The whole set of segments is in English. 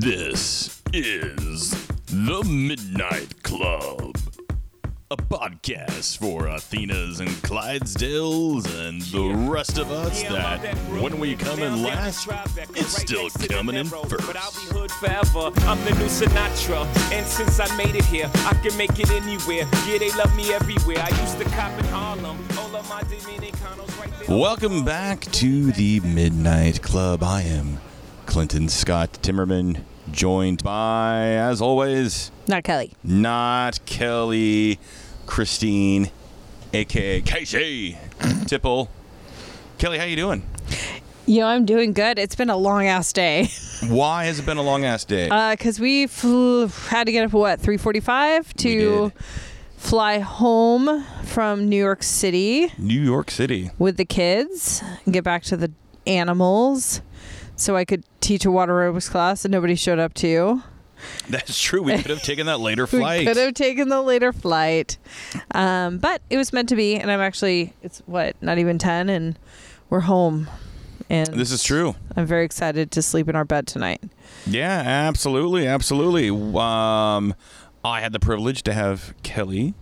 This is The Midnight Club, a podcast for Athenas and Clydesdales and the rest of us that when we come in last, it's still coming in But I'll first. be hood forever. I'm the new Sinatra. And since I made it here, I can make it anywhere. Yeah, they love me everywhere. I used to cop in Harlem. All of my Dominicanos right there. Welcome back to The Midnight Club. I am Clinton Scott Timmerman, joined by, as always, Not Kelly. not Kelly, Christine, aka Casey Tipple. Kelly, how you doing? You know, I'm doing good. It's been a long ass day. Why has it been a long ass day? Uh, cause we flew, had to get up at what 3:45 to fly home from New York City New York City. with the kids and get back to the animals, so I could teach a water aerobics class and nobody showed up to. you. That's true. We could have taken that later flight. We could have taken the later flight, um, but it was meant to be. And I'm actually it's what not even 10, and we're home. And This is true. I'm very excited to sleep in our bed tonight. Yeah, absolutely, absolutely. Um, I had the privilege to have Kelly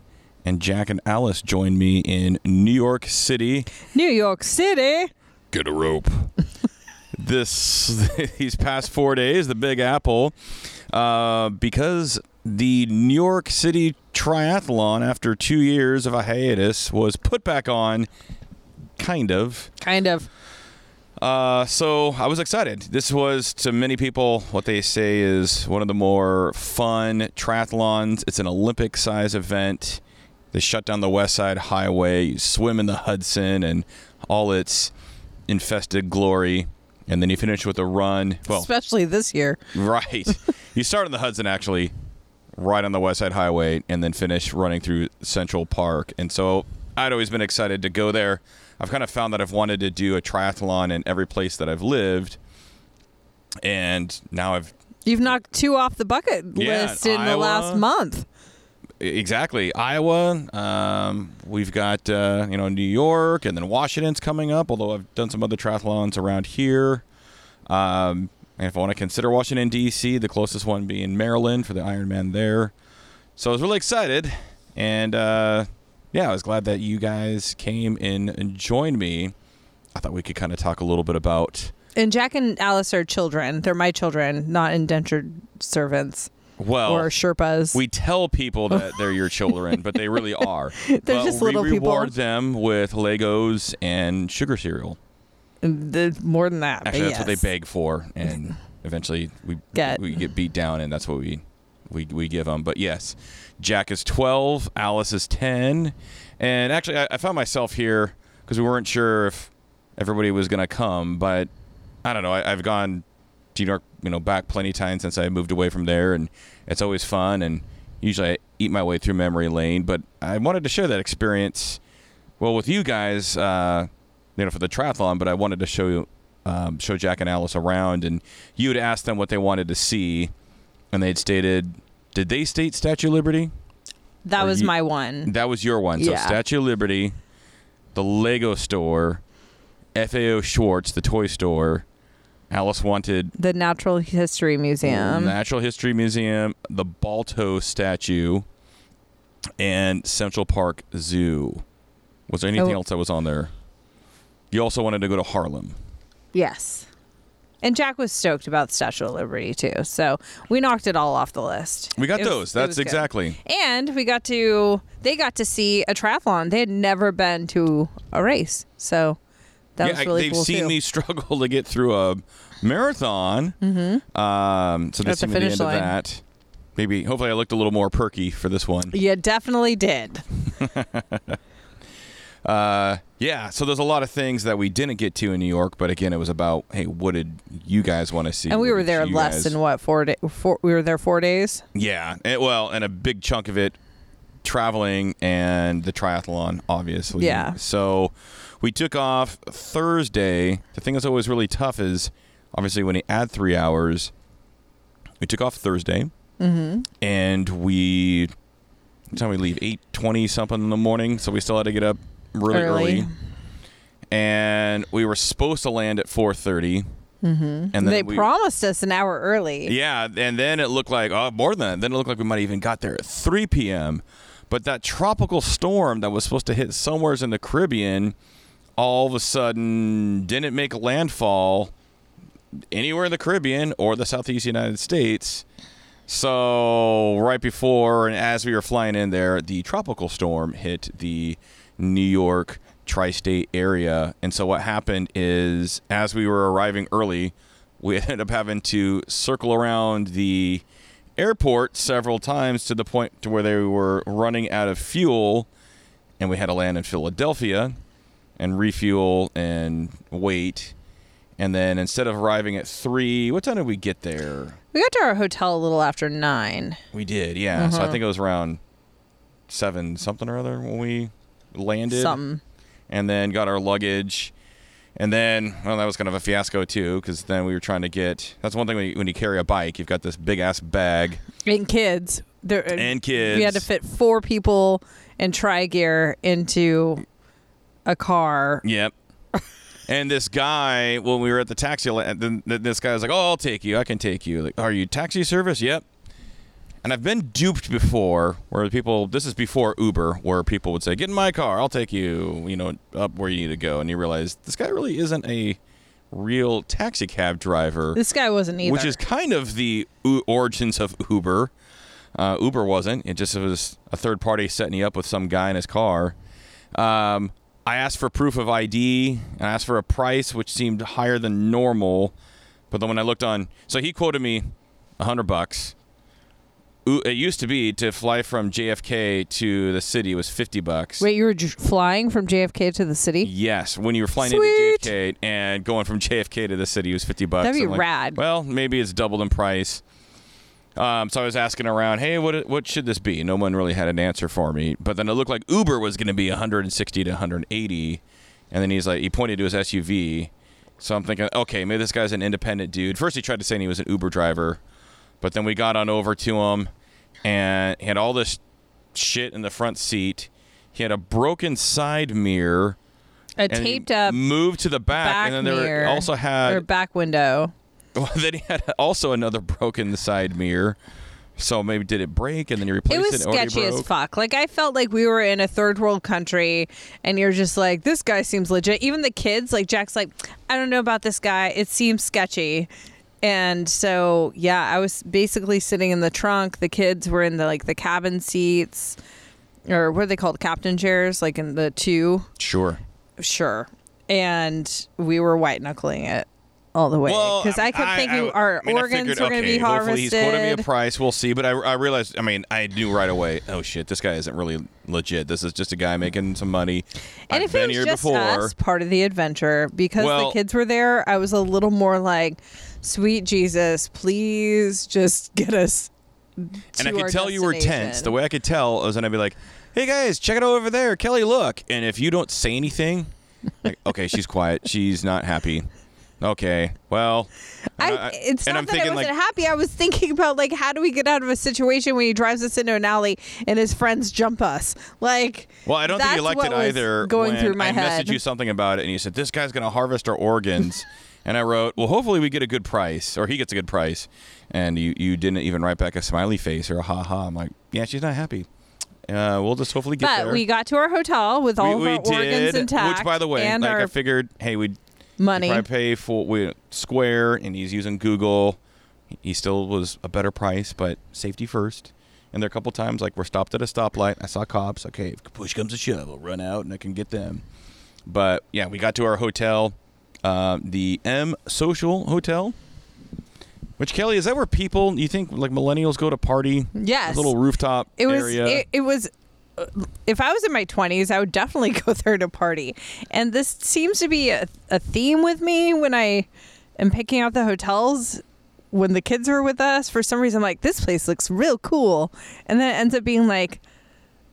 and Jack and Alice join me in New York City. New York City. Get a rope. this these past four days, the Big Apple, uh, because the New York City Triathlon, after two years of a hiatus, was put back on. Kind of. Kind of. Uh, so I was excited. This was to many people what they say is one of the more fun triathlons. It's an Olympic size event. They shut down the West Side Highway. You swim in the Hudson and all its infested glory, and then you finish with a run. Well, Especially this year. right. you start on the Hudson actually, right on the West Side Highway, and then finish running through Central Park. And so I'd always been excited to go there. I've kind of found that I've wanted to do a triathlon in every place that I've lived, and now I've You've knocked two off the bucket Yeah, list in the last month. Exactly Iowa. Um, we've got uh, you know New York, and then Washington's coming up. Although I've done some other triathlons around here. Um, and if I want to consider Washington D.C., the closest one being Maryland for the Ironman there. So I was really excited, and uh, yeah, I was glad that you guys came in and joined me. I thought we could kind of talk a little bit about And Jack and Alice are children. They're my children, not indentured servants well, or Sherpas. we tell people that they're your children, but they really are. They're But just we little people. We reward them with Legos and sugar cereal. The- more than that. Actually, that's what they beg for, and eventually we Get. we get beat down, and that's what we we we give them. But yes, Jack is twelve, Alice is ten, and actually, I, I found myself here because we weren't sure if everybody was going to come, but I don't know. I, I've gone to New York, you know, back plenty times since I moved away from there, and it's always fun. And usually, I eat my way through memory lane, but I wanted to share that experience well with you guys uh, you know for the triathlon but i wanted to show you um, show jack and alice around and you had asked them what they wanted to see and they'd stated did they state statue of liberty That Or was you- my one. that was your one so Yeah. statue of liberty the lego store fao schwarz the toy store alice wanted The Natural History Museum. natural history museum the balto statue and central park zoo was there anything Oh. else that was on there you also wanted to go to harlem yes. And Jack was stoked about the Statue of Liberty too. So we knocked it all off the list. We got It those. That's was good. exactly. And we got to they got to see a triathlon. They had never been to a race. So that yeah, was I- they've cool seen too. me struggle to get through a marathon. Mm-hmm. Um, so At the the end of line. that. Maybe, hopefully, I looked a little more perky for this one. You definitely did. Uh, yeah, so there's a lot of things that we didn't get to in New York, but again, it was about, hey, what did you guys want to see? And we What were there less guys- than what four days? Four, we were there four days. Yeah, and, well, and a big chunk of it traveling and the triathlon, obviously. Yeah. So we took off Thursday. The thing that's always really tough is obviously when you add three hours, we took off Thursday, Mm-hmm. and we what time we leave eight twenty something in the morning. So we still had to get up really early. Early. and we were supposed to land at four thirty. Mm-hmm. And then they we, promised us an hour early. Yeah, and then it looked like oh more than that. Then it looked like we might even got there at 3 p.m. But that tropical storm that was supposed to hit somewheres in the Caribbean, all of a sudden didn't make landfall anywhere in the Caribbean or the Southeast United States. So right before and as we were flying in there, the tropical storm hit the New York tri-state area. And so what happened is as we were arriving early, we ended up having to circle around the airport several times to the point to where they were running out of fuel and we had to land in Philadelphia and refuel and wait. And then instead of arriving at three, what time did we get there? We got to our hotel a little after nine. We did, yeah. So I mm-hmm. think it was around seven something or other when we landed. Something. And then got our luggage. And then, well, that was kind of a fiasco too, because then we were trying to get. That's one thing when you, when you carry a bike, you've got this big ass bag And kids. There, uh, and kids. We had to fit four people and tri gear into a car. Yep. and this guy, when we were at the taxi, then this guy was like, "Oh, I'll take you. I can take you." Like, are you taxi service? Yep. And I've been duped before, where people. This is before Uber, where people would say, "Get in my car. I'll take you." You know, up where you need to go, and you realize this guy really isn't a real taxi cab driver. This guy wasn't either. which is kind of the u- origins of Uber. Uh, Uber wasn't. It just was a third party setting you up with some guy in his car. Um, I asked for proof of ID. And I asked for a price, which seemed higher than normal. But then when I looked on, so he quoted me a hundred bucks. It used to be to fly from JFK to the city was fifty bucks. Wait, you were j- flying from JFK to the city? Yes, when you were flying Sweet. into JFK and going from JFK to the city was fifty bucks. That'd be I'm like, rad. Well, maybe it's doubled in price. Um, so I was asking around, hey, what what should this be? No one really had an answer for me. But then it looked like Uber was going to be 160 to 180, and then he's like, he pointed to his SUV. So I'm thinking, okay, maybe this guy's an independent dude. First, he tried to say he was an Uber driver, but then we got on over to him, and he had all this shit in the front seat. He had a broken side mirror A taped up moved to the back, back and then there mirror also or had back window. Well, then he had also another broken side mirror. So maybe did it break and then you It replaced was it? already sketchy as fuck. Like I felt like we were in a third world country, and you're just like, this guy seems legit. Even the kids, like Jack's, like, I don't know about this guy. It seems sketchy. And so, yeah, I was basically sitting in the trunk. The kids were in the like the cabin seats, or what are they called, captain chairs, like in the two. Sure. Sure. And we were white knuckling it all the way Well, because I um, kept thinking our I mean, organs figured, were going to okay, be harvested. Hopefully he's quoted me a price. We'll see. But I, I realized, I mean, I knew right away, oh shit, this guy isn't really legit. This is just a guy making some money. And I've if been it was here just before. us, part of the adventure, because Well- the kids were there, I was a little more like, "Sweet Jesus, please just get us." and I could tell you were tense. The way I could tell was, then I'd be like, "Hey guys, check it out over there, Kelly. Look." And if you don't say anything, like, okay, she's quiet. She's not happy. Okay, well, I, uh, it's not that thinking I wasn't like, happy. I was thinking about like, how do we get out of a situation when he drives us into an alley and his friends jump us? Like, well, I don't think you liked it either. Going when through my I head. messaged you something about it, and you said this guy's going to harvest our organs, and I wrote, well, hopefully we get a good price, or he gets a good price, and you you didn't even write back a smiley face or a ha ha. I'm like, yeah, she's not happy. Uh, we'll just hopefully get but there. we got to our hotel with all we, of we our organs did, intact, which by the way, and like I figured, hey, we'd money. I pay for we, Square and he's using Google, he still was a better price, but safety first. And there are a couple times like we're stopped at a stoplight. I saw cops. Okay, if push comes to shove, I'll run out and I can get them. But yeah, we got to our hotel, uh, the M Social Hotel. Which Kelly is that where people you think like millennials go to party? Yes. A little rooftop it was area. it, it was Uh, if i was in my 20s i would definitely go there to party. And this seems to be a, a theme with me when i am picking out the hotels when the kids were with us. For some reason I'm like this place looks real cool. And then it ends up being like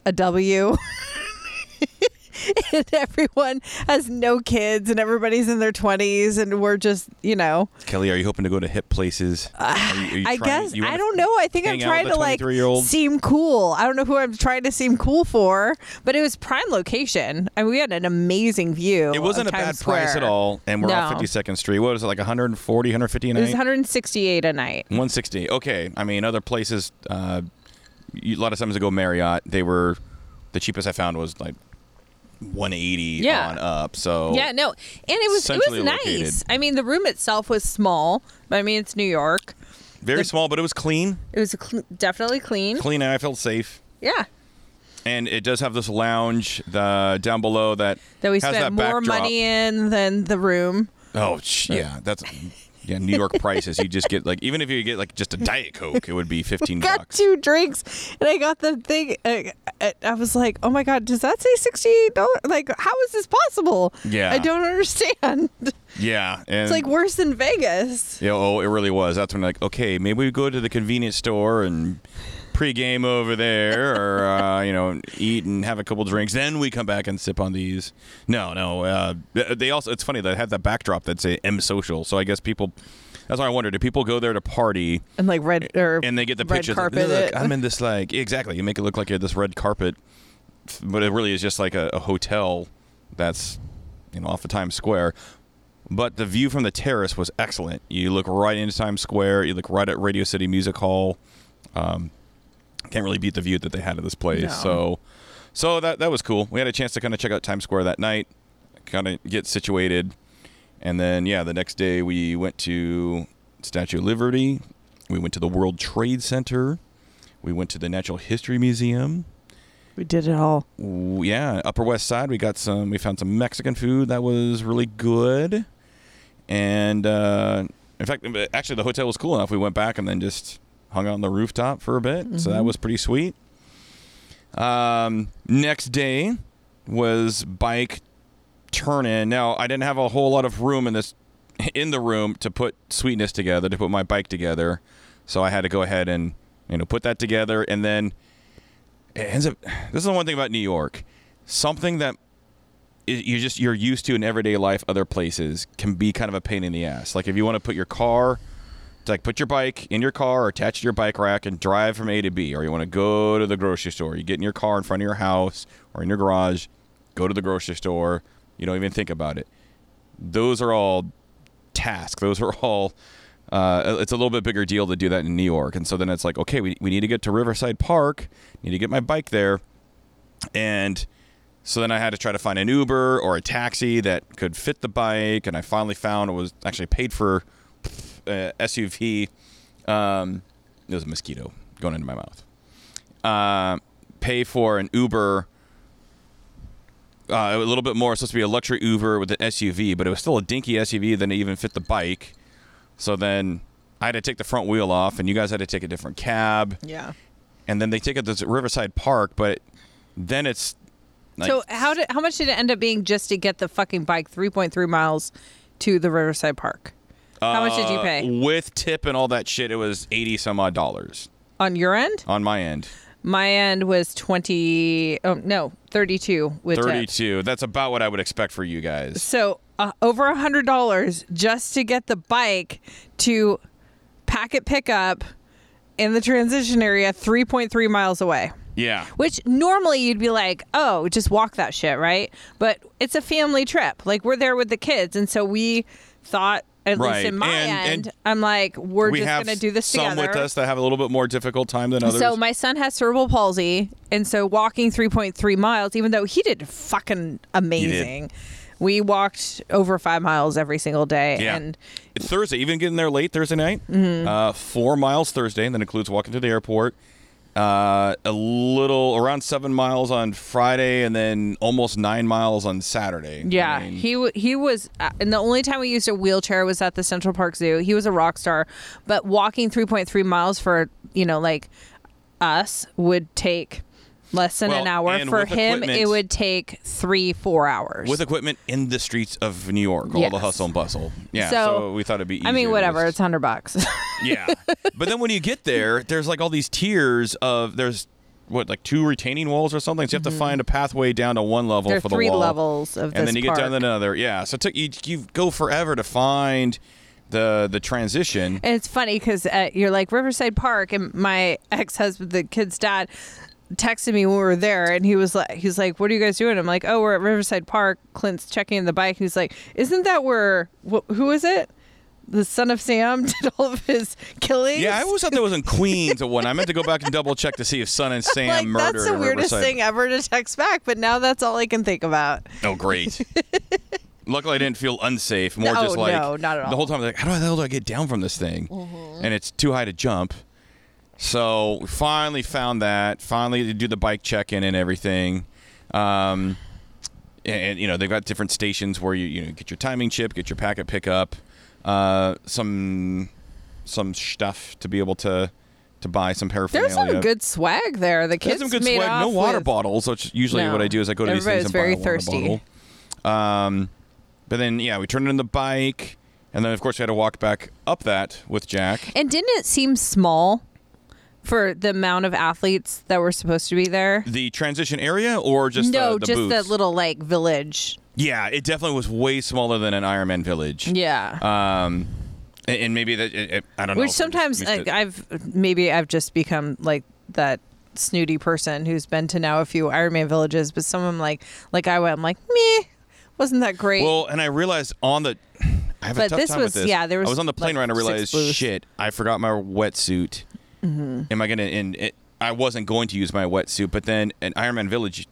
a w and everyone has no kids and everybody's in their 20s and we're just you know Kelly, are you hoping to go to hip places? Are you- are you i trying- guess you i don't know i think i'm trying to like 23-year-old? seem cool i don't know who i'm trying to seem cool for but it was prime location and we had an amazing view It wasn't a bad Times price at all, and we're off 52nd Street. What was it, like 140, 150 a it was night? 168 a night 160. Okay. I mean, other places, uh, a lot of times I go Marriott. They were, the cheapest I found was like 180 Yeah. on up. So Yeah, no, and it was it was nice. located. I mean, the room itself was small, but I mean, it's New York. very the- small, but it was clean. It was cl- definitely clean. Clean, and I felt safe. Yeah, And it does have this lounge the down below that that we has spent that more backdrop. money in than the room. Oh, yeah, that's yeah. New York prices. You just get like even if you get like just a diet coke, it would be fifteen Got bucks. two drinks, and I got the thing. Uh, uh, I was like, "Oh my god, does that say sixty eight dollars? Like, how is this possible? Yeah. I don't understand. Yeah, It's like worse than Vegas. Yeah, oh, it really was. That's when like, okay, maybe we go to the convenience store and pregame over there, or uh, you know, eat and have a couple drinks. Then we come back and sip on these. No, no. Uh, they also. It's funny they have that backdrop that say M Social. So I guess people. That's why I wonder. Do people go there to party And like red or and they get the red pictures? Like. Look. I'm in this like exactly. You make it look like you're this red carpet, but it really is just like a, a hotel that's you know off of Times Square. But the view from the terrace was excellent. You look right into Times Square. You look right at Radio City Music Hall. Um, can't really beat the view that they had of this place. No. So, so that that was cool. We had a chance to kind of check out Times Square that night, kind of get situated, and then yeah, the next day we went to Statue of Liberty. We went to the World Trade Center. We went to the Natural History Museum. we did it all. Yeah, Upper West Side. We got some. We found some Mexican food that was really good, and uh, in fact, actually, the hotel was cool enough. We went back and then just hung out on the rooftop for a bit. So that was pretty sweet. Um, next day was bike turn in. Now I didn't have a whole lot of room in this in the room to put sweetness together to put my bike together, so I had to go ahead and you know put that together and then it ends up this is the one thing about New York. Something that you just you're used to in everyday life other places can be kind of a pain in the ass. Like if you want to put your car to like put your bike in your car or attach to your bike rack and drive from A to B, or you want to go to the grocery store. You get in your car in front of your house or in your garage, go to the grocery store. You don't even think about it. Those are all tasks. Those are all. Uh, it's a little bit bigger deal to do that in New York, and so then it's like, okay, we, we need to get to Riverside Park. Need to get my bike there, and so then I had to try to find an Uber or a taxi that could fit the bike, and I finally found it was actually paid for uh, SUV. Um, it was a mosquito going into my mouth. Uh, pay for an Uber. Uh, a little bit more. It's supposed to be a luxury Uber with an SUV, but it was still a dinky SUV that even fit the bike. So then I had to take the front wheel off, and you guys had to take a different cab, Yeah. and then they take it to Riverside Park, but then it's like, so how did how much did it end up being just to get the fucking bike 3.3 miles to the Riverside Park? How much did you uh, pay with tip and all that shit? It was eighty some odd dollars on your end? on my end. My end was 20 oh no, 32 with tips. Thirty-two. That's about what I would expect for you guys. So uh, over a hundred dollars just to get the bike to packet pickup in the transition area, three point three miles away. Yeah. Which normally you'd be like, oh, just walk that shit, right? But it's a family trip. Like we're there with the kids, and so we thought, at Right. least in my And- end, and I'm like, we're we just have gonna do this some together. Some with us that have a little bit more difficult time than others. So my son has cerebral palsy, and so walking 3.3 miles, even though he did fucking amazing, we walked over five miles every single day. yeah. And It's Thursday, even getting there late Thursday night. Mm-hmm. Uh, four miles Thursday, and that includes walking to the airport. Uh, a little around seven miles on Friday, and then almost nine miles on Saturday. yeah, I mean, he w- he was, uh, and the only time we used a wheelchair was at the Central Park Zoo. He was a rock star, but walking 3.3 miles for you know like us would take less than Well, an hour. For him, it would take three four hours. with equipment in the streets of New York, all the hustle and bustle. Yeah, so, So, we thought it'd be. I mean, whatever. It's hundred bucks. Yeah. but then when you get there, there's like all these tiers of there's what like two retaining walls or something. So you have to find a pathway down to one level Mm-hmm. There for the three wall. levels of and then you park. get down to another. Yeah, so it took you you go forever to find the the transition. And it's funny because you're like Riverside Park, and my ex husband, the kid's dad, texted me when we were there, and he was like, he's like, "What are you guys doing?" I'm like, "Oh, we're at Riverside Park." Clint's checking the bike. He's like, "Isn't that where? Wh- who is it? The son of Sam did all of his killings." Yeah, I always thought that was in Queens at one. I meant to go back and double check to see if Son and Sam like murdered that's the in weirdest Riverside. thing ever to text back, but now that's all I can think about. Oh, great. Luckily, I didn't feel unsafe. More No, just like no, not at all. the whole time. Like, how the hell do I get down from this thing? Mm-hmm. And it's too high to jump. So we finally found that. Finally, to do the bike check-in and everything. Um, and, and, you know they've got different stations where you you know get your timing chip, get your packet pickup, uh, some some stuff to be able to to buy some paraphernalia. There's some good swag there. The kids some good made swag. No water with- bottles, which usually No. what I do is I go to these things Everybody's and very buy a water thirsty. bottle. Um, but then yeah, we turned in the bike, and then of course we had to walk back up that with Jack. And didn't it seem small for the amount of athletes that were supposed to be there? The transition area, or just no, the, the just booths? that little like village. Yeah, it definitely was way smaller than an Ironman village. Yeah. Um, and, and maybe that it, it- I don't know. Which if we're just sometimes like, I've maybe I've just become like that snooty person who's been to now a few Ironman villages, but some of them like like I went, I'm like, me, wasn't that great? Well, and I realized on the. I have a tough this time was- with this. yeah, there was. I was, was on the plane like, ride and I realized, shit, I forgot my wetsuit. Mm-hmm. Am I gonna? And it, I wasn't going to use my wetsuit, but then an Ironman Village.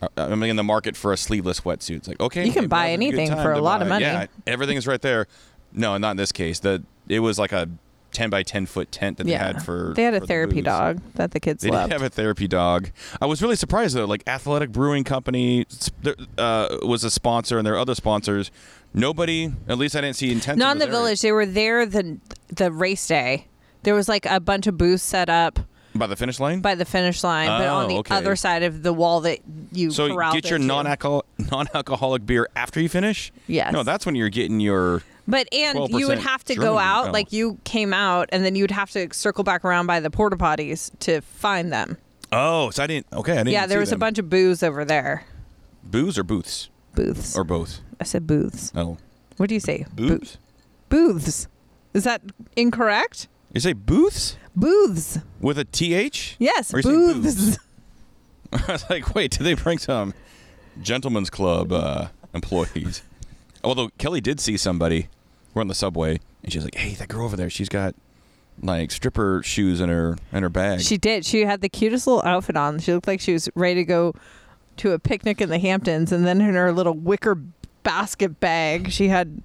uh, I'm in the market for a sleeveless wetsuit. It's like okay, You can buy now's a anything for a lot of money. Yeah, everything is right there. No, not in this case. The it was like a ten by ten foot tent that yeah, they had for. they had a for the therapy dog that the kids They loved. did have a therapy dog. I was really surprised though. Like Athletic Brewing Company uh, was a sponsor, and there are other sponsors. Nobody, at least I didn't see intent. Not in the village. They were there the the race day. There was like a bunch of booths set up by the finish line. by the finish line, but on Oh, the okay. other side of the wall that you so corralled get your into. non-alcohol non-alcoholic beer after you finish. Yes. No, that's when you're getting your. But and you would 12% have to German go out, like you came out, and then you'd have to circle back around by the porta potties to find them. Oh, so I didn't. Okay, I didn't. yeah, there see was them. a bunch of booths over there. booze or booths Booths. or both. I said booths. Oh, What do you say? Bo- booths. booths. Is that incorrect? You say booths Booths. with a th? Yes, Or booths. I was like, wait, did they bring some gentlemen's club uh, employees? Although Kelly did see somebody. We're on the subway, and she's like, "Hey, that girl over there, she's got like stripper shoes in her in her bag." She did. She had the cutest little outfit on. She looked like she was ready to go to a picnic in the Hamptons, and then in her little wicker basket bag, she had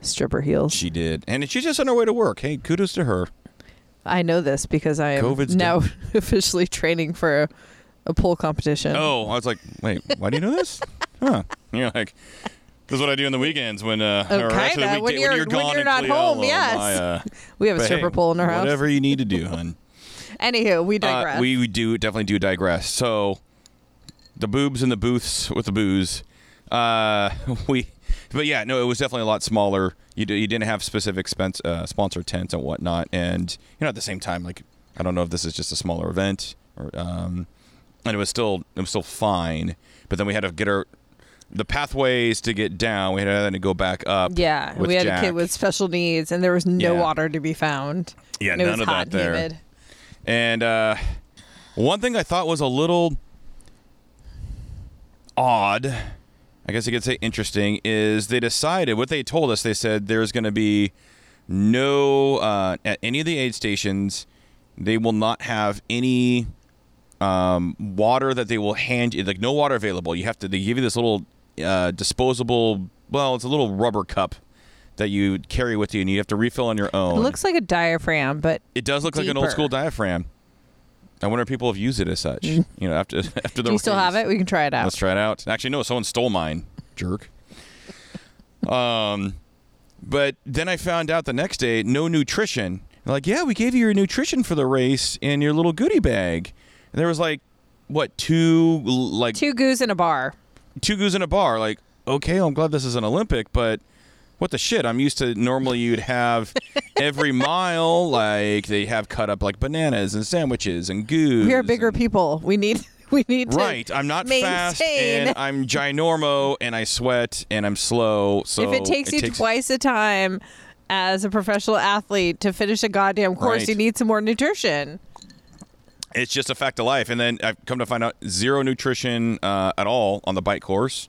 stripper heels. She did, and she's just on her way to work. Hey, kudos to her. I know this because I am COVID's now officially training for a, a pole competition. Oh, I was like, wait, why do you know this? Huh? You're like, this is what I do on the weekends when uh, Oh, or actually kinda. the When you're- when when gone you're not Cleo, home, yes. my, uh, we have a stripper hey, pole in our house. Whatever you need to do, hun. Anywho, we digress. Uh, we, we do definitely do digress. So the boobs and the booths with the booze. Uh, we, but yeah, no, it was definitely a lot smaller. You d- you didn't have specific spence, uh, sponsor tents and whatnot, and you know at the same time, like I don't know if this is just a smaller event or um, and it was still it was still fine. But then we had to get our the pathways to get down. We had to go back up. yeah, we had Jack. a kid with special needs, and there was no Yeah. water to be found. Yeah, and none of that there. humid. And uh, one thing I thought was a little odd, I guess you could say interesting, is they decided what they told us. They said there's going to be no uh, at any of the aid stations. They will not have any um, water that they will hand you. Like no water available. You have to. They give you this little uh, disposable. Well, it's a little rubber cup that you carry with you, and you have to refill on your own. It looks like a diaphragm, but It does look like an old school diaphragm. I wonder if people have used it as such. You know, after after the Mm. do you still have it? We can try it out. Let's try it out. Actually, no, someone stole mine. Jerk. um, but then I found out the next day, no nutrition. Like, yeah, we gave you your nutrition for the race in your little goodie bag. And there was like, what, two like Two goos in a bar. two goos in a bar. Like, okay, I'm glad this is an Olympic, but what the shit? I'm used to normally you'd have every mile like they have cut up like bananas and sandwiches and goos. We are bigger and- people. We need we need to Right, I'm not fast and I'm ginormo and I sweat and I'm slow. So if it takes you twice the time as a professional athlete to finish a goddamn course, Right. you need some more nutrition. it's just a fact of life. And then I've come to find out zero nutrition uh, at all on the bike course.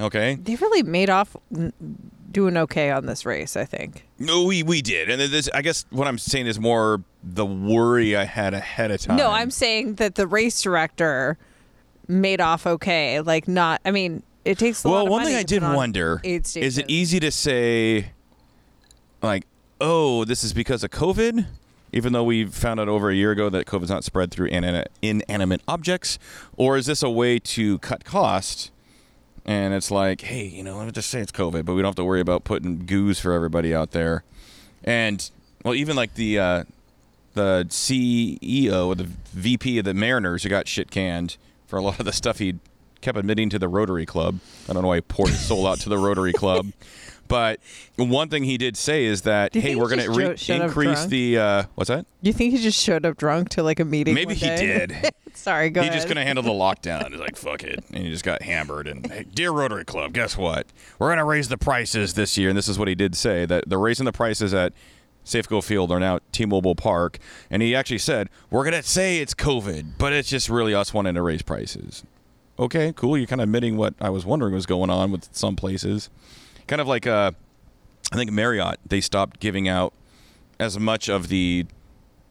Okay, They really made off doing okay on this race, I think. no, we we did, and this I guess what I'm saying is more the worry I had ahead of time. No, I'm saying that the race director made off okay. Like not. I mean, it takes a lot Well, of one thing I did on wonder is it easy to say, like, oh, this is because of COVID? Even though we found out over a year ago that COVID's not spread through inanimate, inanimate objects? Or is this a way to cut cost? And it's like, hey, you know, let me just say it's COVID, but we don't have to worry about putting goos for everybody out there. And, well, even like the. Uh, the CEO or the VP of the Mariners who got shit canned for a lot of the stuff he kept admitting to the Rotary Club. I don't know why he poured his soul out to the Rotary Club. But one thing he did say is that, hey, we're going to re- jo- increase the. Uh, what's that? You think he just showed up drunk to like a meeting? Maybe he did. Sorry, go he ahead. just going to handle the lockdown. He's like, fuck it. And he just got hammered. And, hey, dear Rotary Club, guess what? We're going to raise the prices this year. And this is what he did say that they're raising the prices at Safeco Field are now T Mobile Park. And he actually said, we're going to say it's COVID, but it's just really us wanting to raise prices. Okay, cool. You're kind of admitting what I was wondering was going on with some places. Kind of like, uh, I think Marriott, they stopped giving out as much of the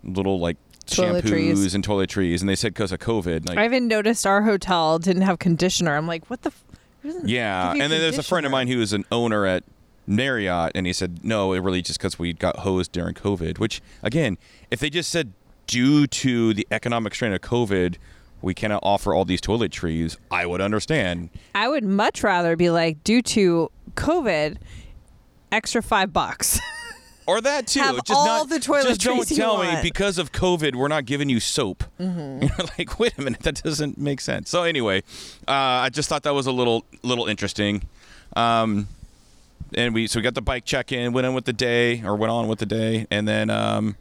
little like Toiletries. shampoos and toiletries, and they said because of COVID. Like, I even noticed our hotel didn't have conditioner. I'm like, what the? F- who doesn't yeah, give you and then there's a friend of conditioner? mine who was an owner at Marriott, and he said no, it really just because we got hosed during COVID. Which again, if they just said due to the economic strain of COVID, we cannot offer all these toiletries, I would understand. I would much rather be like, due to COVID, extra five bucks. Or that too. Have just all not, the Just don't tell me because of COVID we're not giving you soap. Mm-hmm. You're like, wait a minute, that doesn't make sense. So anyway, uh, I just thought that was a little little interesting. Um, and we so we got the bike check in, went in with the day or went on with the day, and then um,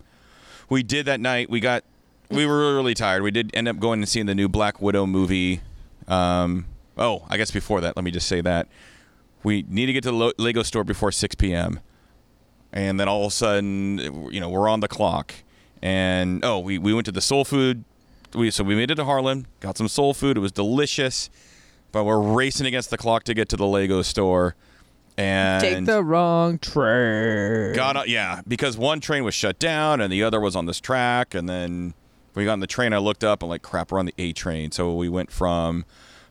we did that night. We got we were really, really tired. We did end up going and seeing the new Black Widow movie. Um, oh, I guess before that, let me just say that. We need to get to the Lego store before 6 p.m and then all of a sudden you know we're on the clock. And oh we, we went to the soul food. We so we made it to Harlem, got some soul food. It was delicious. But we're racing against the clock to get to the lego store. And Take the wrong train. got on, yeah because one train was shut down and the other was on this track. And then we got on the train i looked up and like crap we're on the a train. So we went from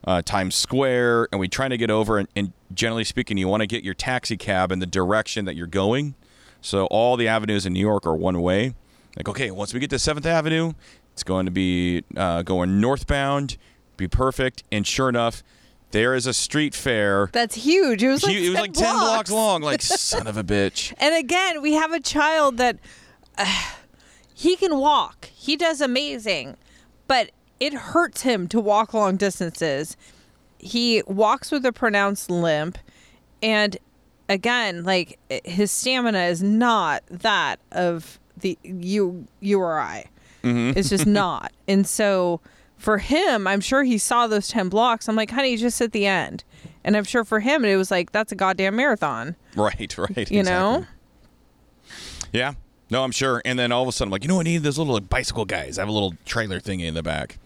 uh, times square and we trying to get over and, and generally speaking you want to get your taxi cab in the direction that you're going. So all the avenues in new york are one way. Like okay once we get to 7th avenue it's going to be uh, going northbound be perfect. And sure enough there is a street fair. That's huge. It was like it was 10 like 10 blocks. long. Like son of a bitch. And again, we have a child that uh, he can walk. He does amazing, but it hurts him to walk long distances. He walks with a pronounced limp, and again, like his stamina is not that of the you you or I. Mm-hmm. It's just not. And so for him, I'm sure he saw those 10 blocks. I'm like, honey, just at the end. And I'm sure for him, it was like, that's a goddamn marathon. Right, right. You know? Yeah. No, I'm sure. And then all of a sudden, I'm like, you know, what I need those little like, bicycle guys. I have a little trailer thingy in the back.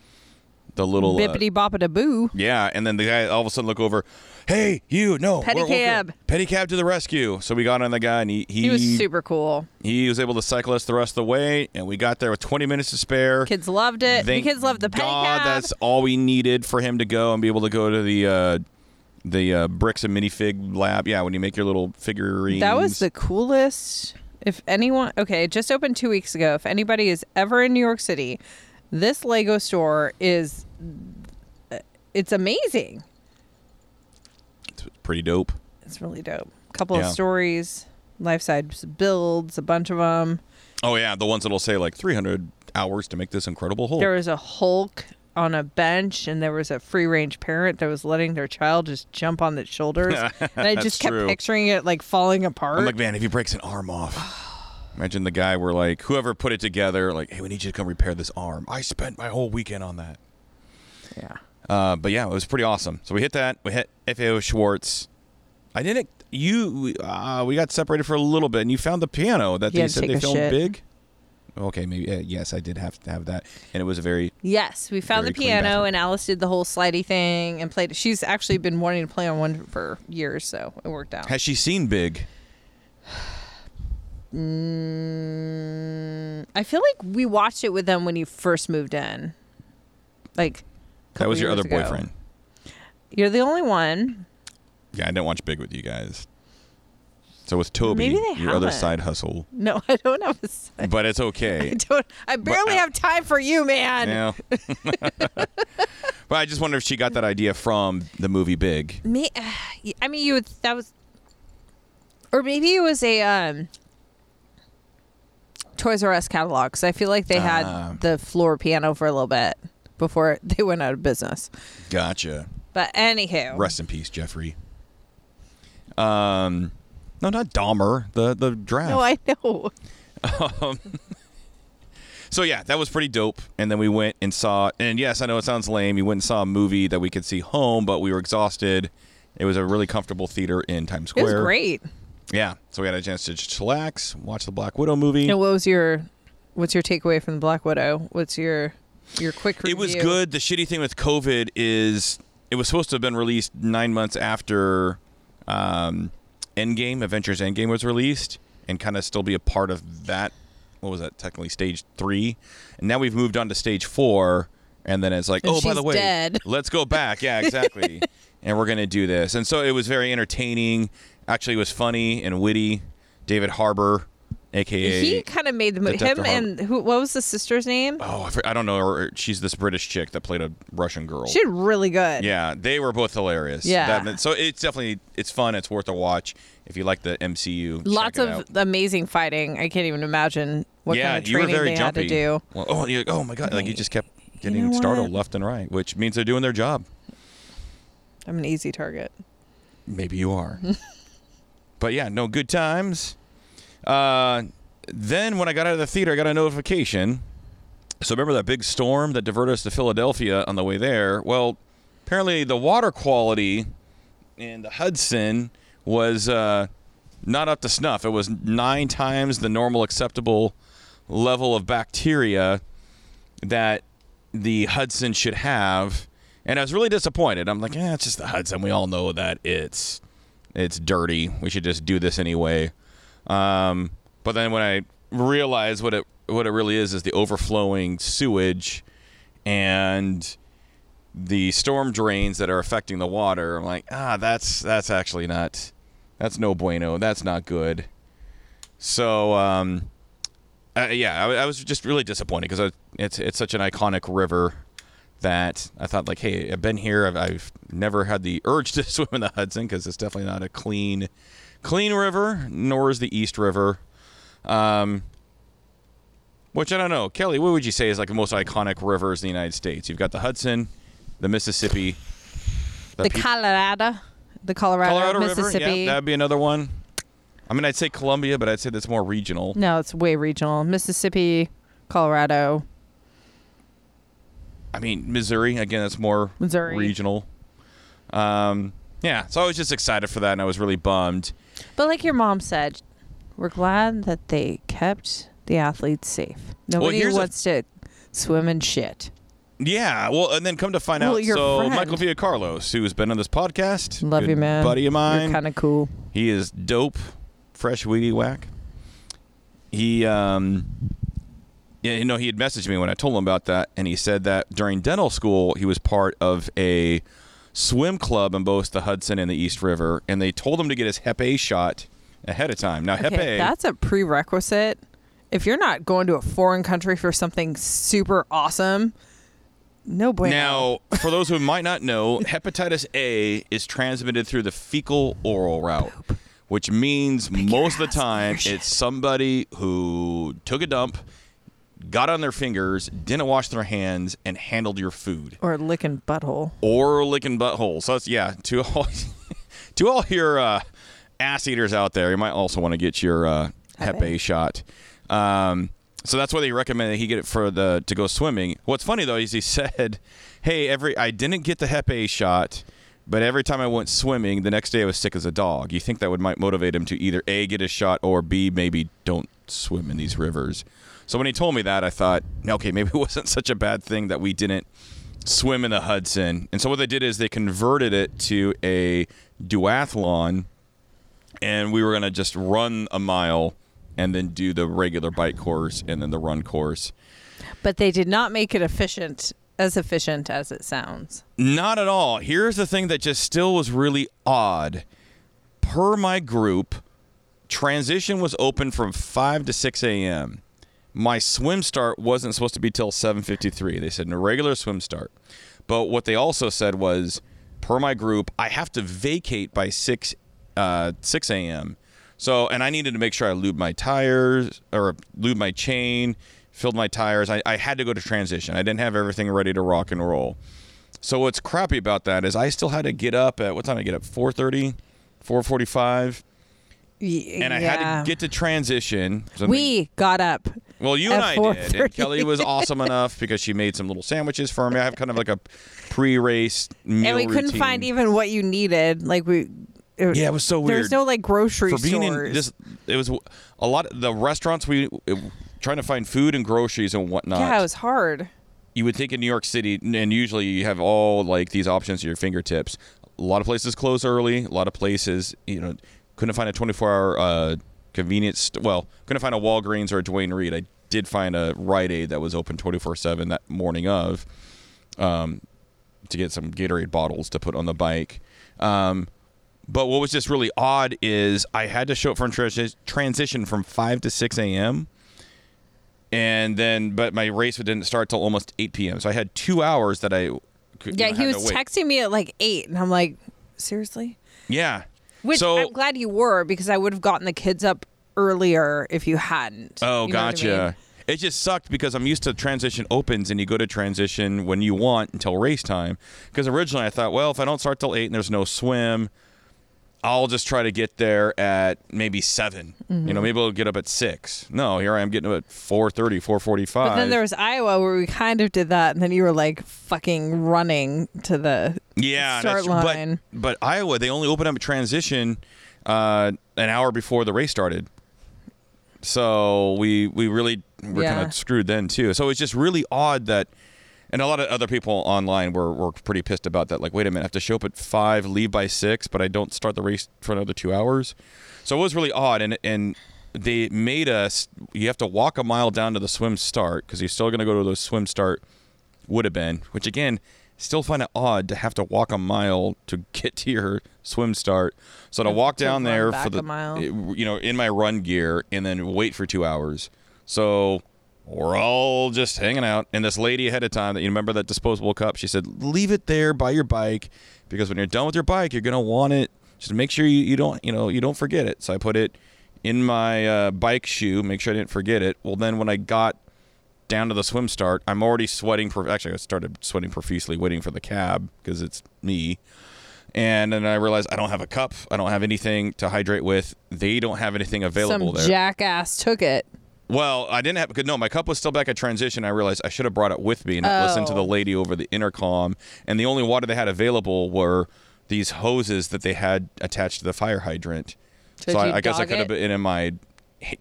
The little. uh, Bippity boppity boo. yeah, and then the guy all of a sudden look over. Hey, you! No, Pedicab. Pedicab to the rescue! So we got on the guy, and he he, He was super cool. he was able to cycle us the rest of the way, and we got there with 20 minutes to spare. Kids loved it. Thank the kids loved the God, pedicab. that's all we needed for him to go and be able to go to the uh, the uh, bricks and minifig lab. Yeah, when you make your little figurines. That was the coolest. If anyone, okay, it just opened two weeks ago. If anybody is ever in New York City, this Lego store is, uh, it's amazing. It's pretty dope. It's really dope. A couple Yeah. of stories, life size builds, a bunch of them. Oh yeah, the ones that'll say like 300 hours to make this incredible Hulk. There was a Hulk on a bench and there was a free range parent that was letting their child just jump on its shoulders. and I just kept true. picturing it like falling apart. I'm like, man, if he breaks an arm off. Imagine the guy where like whoever put it together, like, hey, we need you to come repair this arm. I spent my whole weekend on that. yeah. Uh, but yeah, it was pretty awesome. So we hit that. We hit FAO Schwarz. I didn't. You. Uh, we got separated for a little bit, and you found the piano that You they said they filmed shit. big. Okay, maybe. Uh, yes, I did have to have that, and it was a very. Yes, we found the piano and Alice did the whole slidey thing and played. She's actually been wanting to play on one for years, so it worked out. Has she seen Big? Mm, I feel like we watched it with them when you first moved in. Like That was your other ago. boyfriend. You're the only one. Yeah, I didn't watch Big with you guys. So with Toby, your other haven't. side hustle, No, I don't have a side. but it's I okay. don't. I barely uh, have time for you, man. yeah. but I just wonder if she got that idea from the movie Big. Me, I mean, you would. That was, or maybe it was a um, Toys R Us catalog. Because I feel like they Ah. had the floor piano for a little bit before they went out of business. Gotcha. But anywho, Rest in peace, Geoffrey. Um, no, not Dahmer. The the draft. no, I know. so yeah, that was pretty dope. And then we went and saw. And yes, I know it sounds lame. We went and saw a movie that we could see home, but we were exhausted. It was a really comfortable theater in Times It Square. was great. Yeah, so we had a chance to just chillax, watch the Black Widow movie. And what was your, what's your takeaway from the Black Widow? What's your, your quick review? It was good. The shitty thing with COVID is it was supposed to have been released nine months after um, Endgame, Avengers Endgame was released, and kind of still be a part of that. What was that? Technically, stage three, and now we've moved on to stage four. And then it's like, And oh, by the way, dead. let's go back. Yeah, exactly. and we're gonna do this. And so it was very entertaining. Actually, it was funny and witty. David Harbour, aka He kind of made the movie. Him and who? What was the sister's name? oh, I I don't know. Or she's this British chick that played a Russian girl. She did really good. Yeah, they were both hilarious. Yeah. That- so it's definitely it's fun. It's worth a watch if you like the MCU. Lots of out. amazing fighting. I can't even imagine what yeah, kind of you training very they jumpy. had to do. Well, oh, like, oh my god! Like you just kept getting know startled what? left and right, which means they're doing their job. I'm an easy target. Maybe you are. but yeah, no good times. Uh, then when I got out of the theater, I got a notification. So remember that big storm that diverted us to Philadelphia on the way there? Well, apparently the water quality in the Hudson was uh, not up to snuff. It was nine times the normal acceptable level of bacteria that the Hudson should have. And I was really disappointed. I'm like, eh, it's just the Hudson. We all know that it's it's dirty. We should just do this anyway. Um, but then when I realized what it what it really is is the overflowing sewage and the storm drains that are affecting the water. I'm like, ah, that's that's actually not that's no bueno. That's not good. So um, uh, yeah, I, I was just really disappointed because it's it's such an iconic river that I thought like, hey, I've been here. I've, I've never had the urge to swim in the Hudson because it's definitely not a clean clean river, nor is the East River. Um, which I don't know, Kelly. What would you say is like the most iconic rivers in the United States? You've got the Hudson, the Mississippi, The pe- Colorado, the Colorado, Colorado Mississippi. River. Yeah, that'd be another one. I mean, I'd say Columbia, but I'd say that's more regional. no, it's way regional. Mississippi, Colorado. I mean, Missouri again. That's more Missouri. regional. Um, yeah, so I was just excited for that, and I was really bummed. But like your mom said, we're glad that they kept the athletes safe. Nobody here's a- wants to swim in shit. Yeah, well, and then come to find Well, out, your so friend. Michael Carlos, who's been on this podcast, Love good you, man. buddy of mine, You're kind of cool. he is dope, fresh weedy whack. He, um, yeah, you know, he had messaged me when I told him about that, and he said that during dental school, he was part of a swim club in both the Hudson and the East River, and they told him to get his Hep A shot ahead of time. Now, Hep Okay, A, that's a prerequisite. If you're not going to a foreign country for something super awesome, no bueno. Now, for those who might not know, hepatitis A is transmitted through the fecal oral route, which means most of the time it's somebody who took a dump, got on their fingers, didn't wash their hands, and handled your food Or licking butthole. or licking butthole. So that's yeah. To all to all your uh, ass eaters out there, you might also want to get your uh, Hep A shot. Um, so that's why they recommend that he get it for the to go swimming. What's funny though is he said, "Hey, every I didn't get the Hep A shot." But every time I went swimming, the next day I was sick as a dog. You think that would might motivate him to either A get a shot or B maybe don't swim in these rivers. So when he told me that, I thought, okay, maybe it wasn't such a bad thing that we didn't swim in the Hudson. And so what they did is they converted it to a duathlon, and we were gonna just run a mile and then do the regular bike course and then the run course. But they did not make it efficient, as efficient as it sounds. Not at all. Here's the thing that just still was really odd. Per my group, transition was open from 5 to 6 a.m. My swim start wasn't supposed to be till 7:53. They said no regular swim start. But what they also said was, per my group, I have to vacate by 6 uh, 6 a.m. So, and I needed to make sure I lubed my tires or lube my chain, filled my tires. I, I had to go to transition. I didn't have everything ready to rock and roll. So what's crappy about that is I still had to get up at what time I get up 4:30, 4:45, and I had to get to transition. So We got up. Well, you and I did. And Kelly was awesome enough because she made some little sandwiches for me. I have kind of like a pre-race meal and we couldn't find even what you needed. Like we. It, Yeah, it was so weird. There's no like grocery for being stores. in this. It was a lot. Of the restaurants we it, trying to find food and groceries and whatnot. yeah, it was hard. you would think in New York City, and usually you have all like these options at your fingertips. A lot of places close early. A lot of places, you know, couldn't find a 24-hour uh, convenience. St- well, couldn't find a Walgreens or a Duane Reade. I did find a Rite Aid that was open 24/7 that morning of, um, to get some Gatorade bottles to put on the bike. Um, but what was just really odd is I had to show up for transi- transition from 5 to 6 a.m. And then, but my race didn't start till almost 8 p.m. So I had two hours that I. Could, Yeah, you know, he was texting me at like eight, and I'm like, seriously? Yeah. Which so, I'm glad you were because I would have gotten the kids up earlier if you hadn't. Oh, You know what I gotcha. mean? It just sucked because I'm used to transition opens and you go to transition when you want until race time. Because originally I thought, well, if I don't start till eight and there's no swim, I'll just try to get there at maybe 7 You Mm-hmm. know, maybe I'll get up at six. No, here I am getting up at 4:30, 4:45. But then there was Iowa where we kind of did that, and then you were like fucking running to the yeah, start that's, line. But, but Iowa, they only opened up a transition uh, an hour before the race started. So we we really were Yeah. kind of screwed then too. So it's just really odd that, and a lot of other people online were, were pretty pissed about that. Like, wait a minute, I have to show up at five, leave by six, but I don't start the race for another two hours. So it was really odd, and and they made us. You have to walk a mile down to the swim start because you're still going to go to the swim start. Would have been, which again, still find it odd to have to walk a mile to get to your swim start. So to walk down there for the mile. you know, in my run gear and then wait for two hours. So we're all just hanging out. And this lady ahead of time that you remember that disposable cup, she said, leave it there by your bike because when you're done with your bike, you're gonna want it. Just make sure you, you don't you know you don't forget it. So I put it in my uh, bike shoe, make sure I didn't forget it. Well, then when I got down to the swim start, I'm already sweating. Prof- Actually, I started sweating profusely waiting for the cab because it's me. And then I realized I don't have a cup. I don't have anything to hydrate with. They don't have anything available some there. jackass took it. Well, I didn't have because no, my cup was still back at transition. I realized I should have brought it with me and not listened to Oh. the lady over the intercom. And the only water they had available were these hoses that they had attached to the fire hydrant. So I, I guess I could have been in my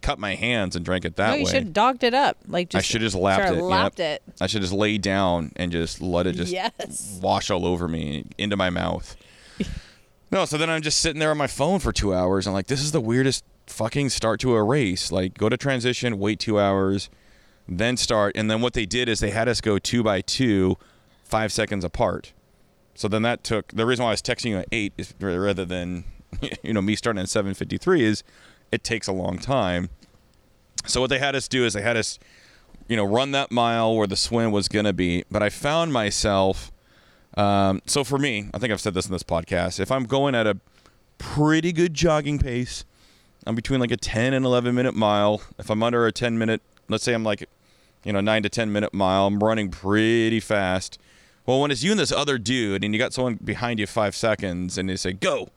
cut my hands and drank it that no, way. you should have dogged it up. Like just I should just lapped it. Lapped yep. it. I should just lay down and just let it just yes. wash all over me into my mouth. no, so then I'm just sitting there on my phone for two hours. I'm like, this is the weirdest fucking start to a race. Like, go to transition, wait two hours, then start. And then what they did is they had us go two by two, five seconds apart. So then that took the reason why I was texting you at eight is rather than you know me starting at seven fifty three is it takes a long time. So what they had us do is they had us you know, run that mile where the swim was to be. But I found myself, um, so for me, I think I've said this in this podcast, if I'm going at a pretty good jogging pace, I'm between like a 10 and 11 minute mile. If I'm under a 10 minute, let's say I'm like you know, nine to 10 minute mile. I'm running pretty fast. Well, when it's you and this other dude, and you got someone behind you five seconds, and they say, go,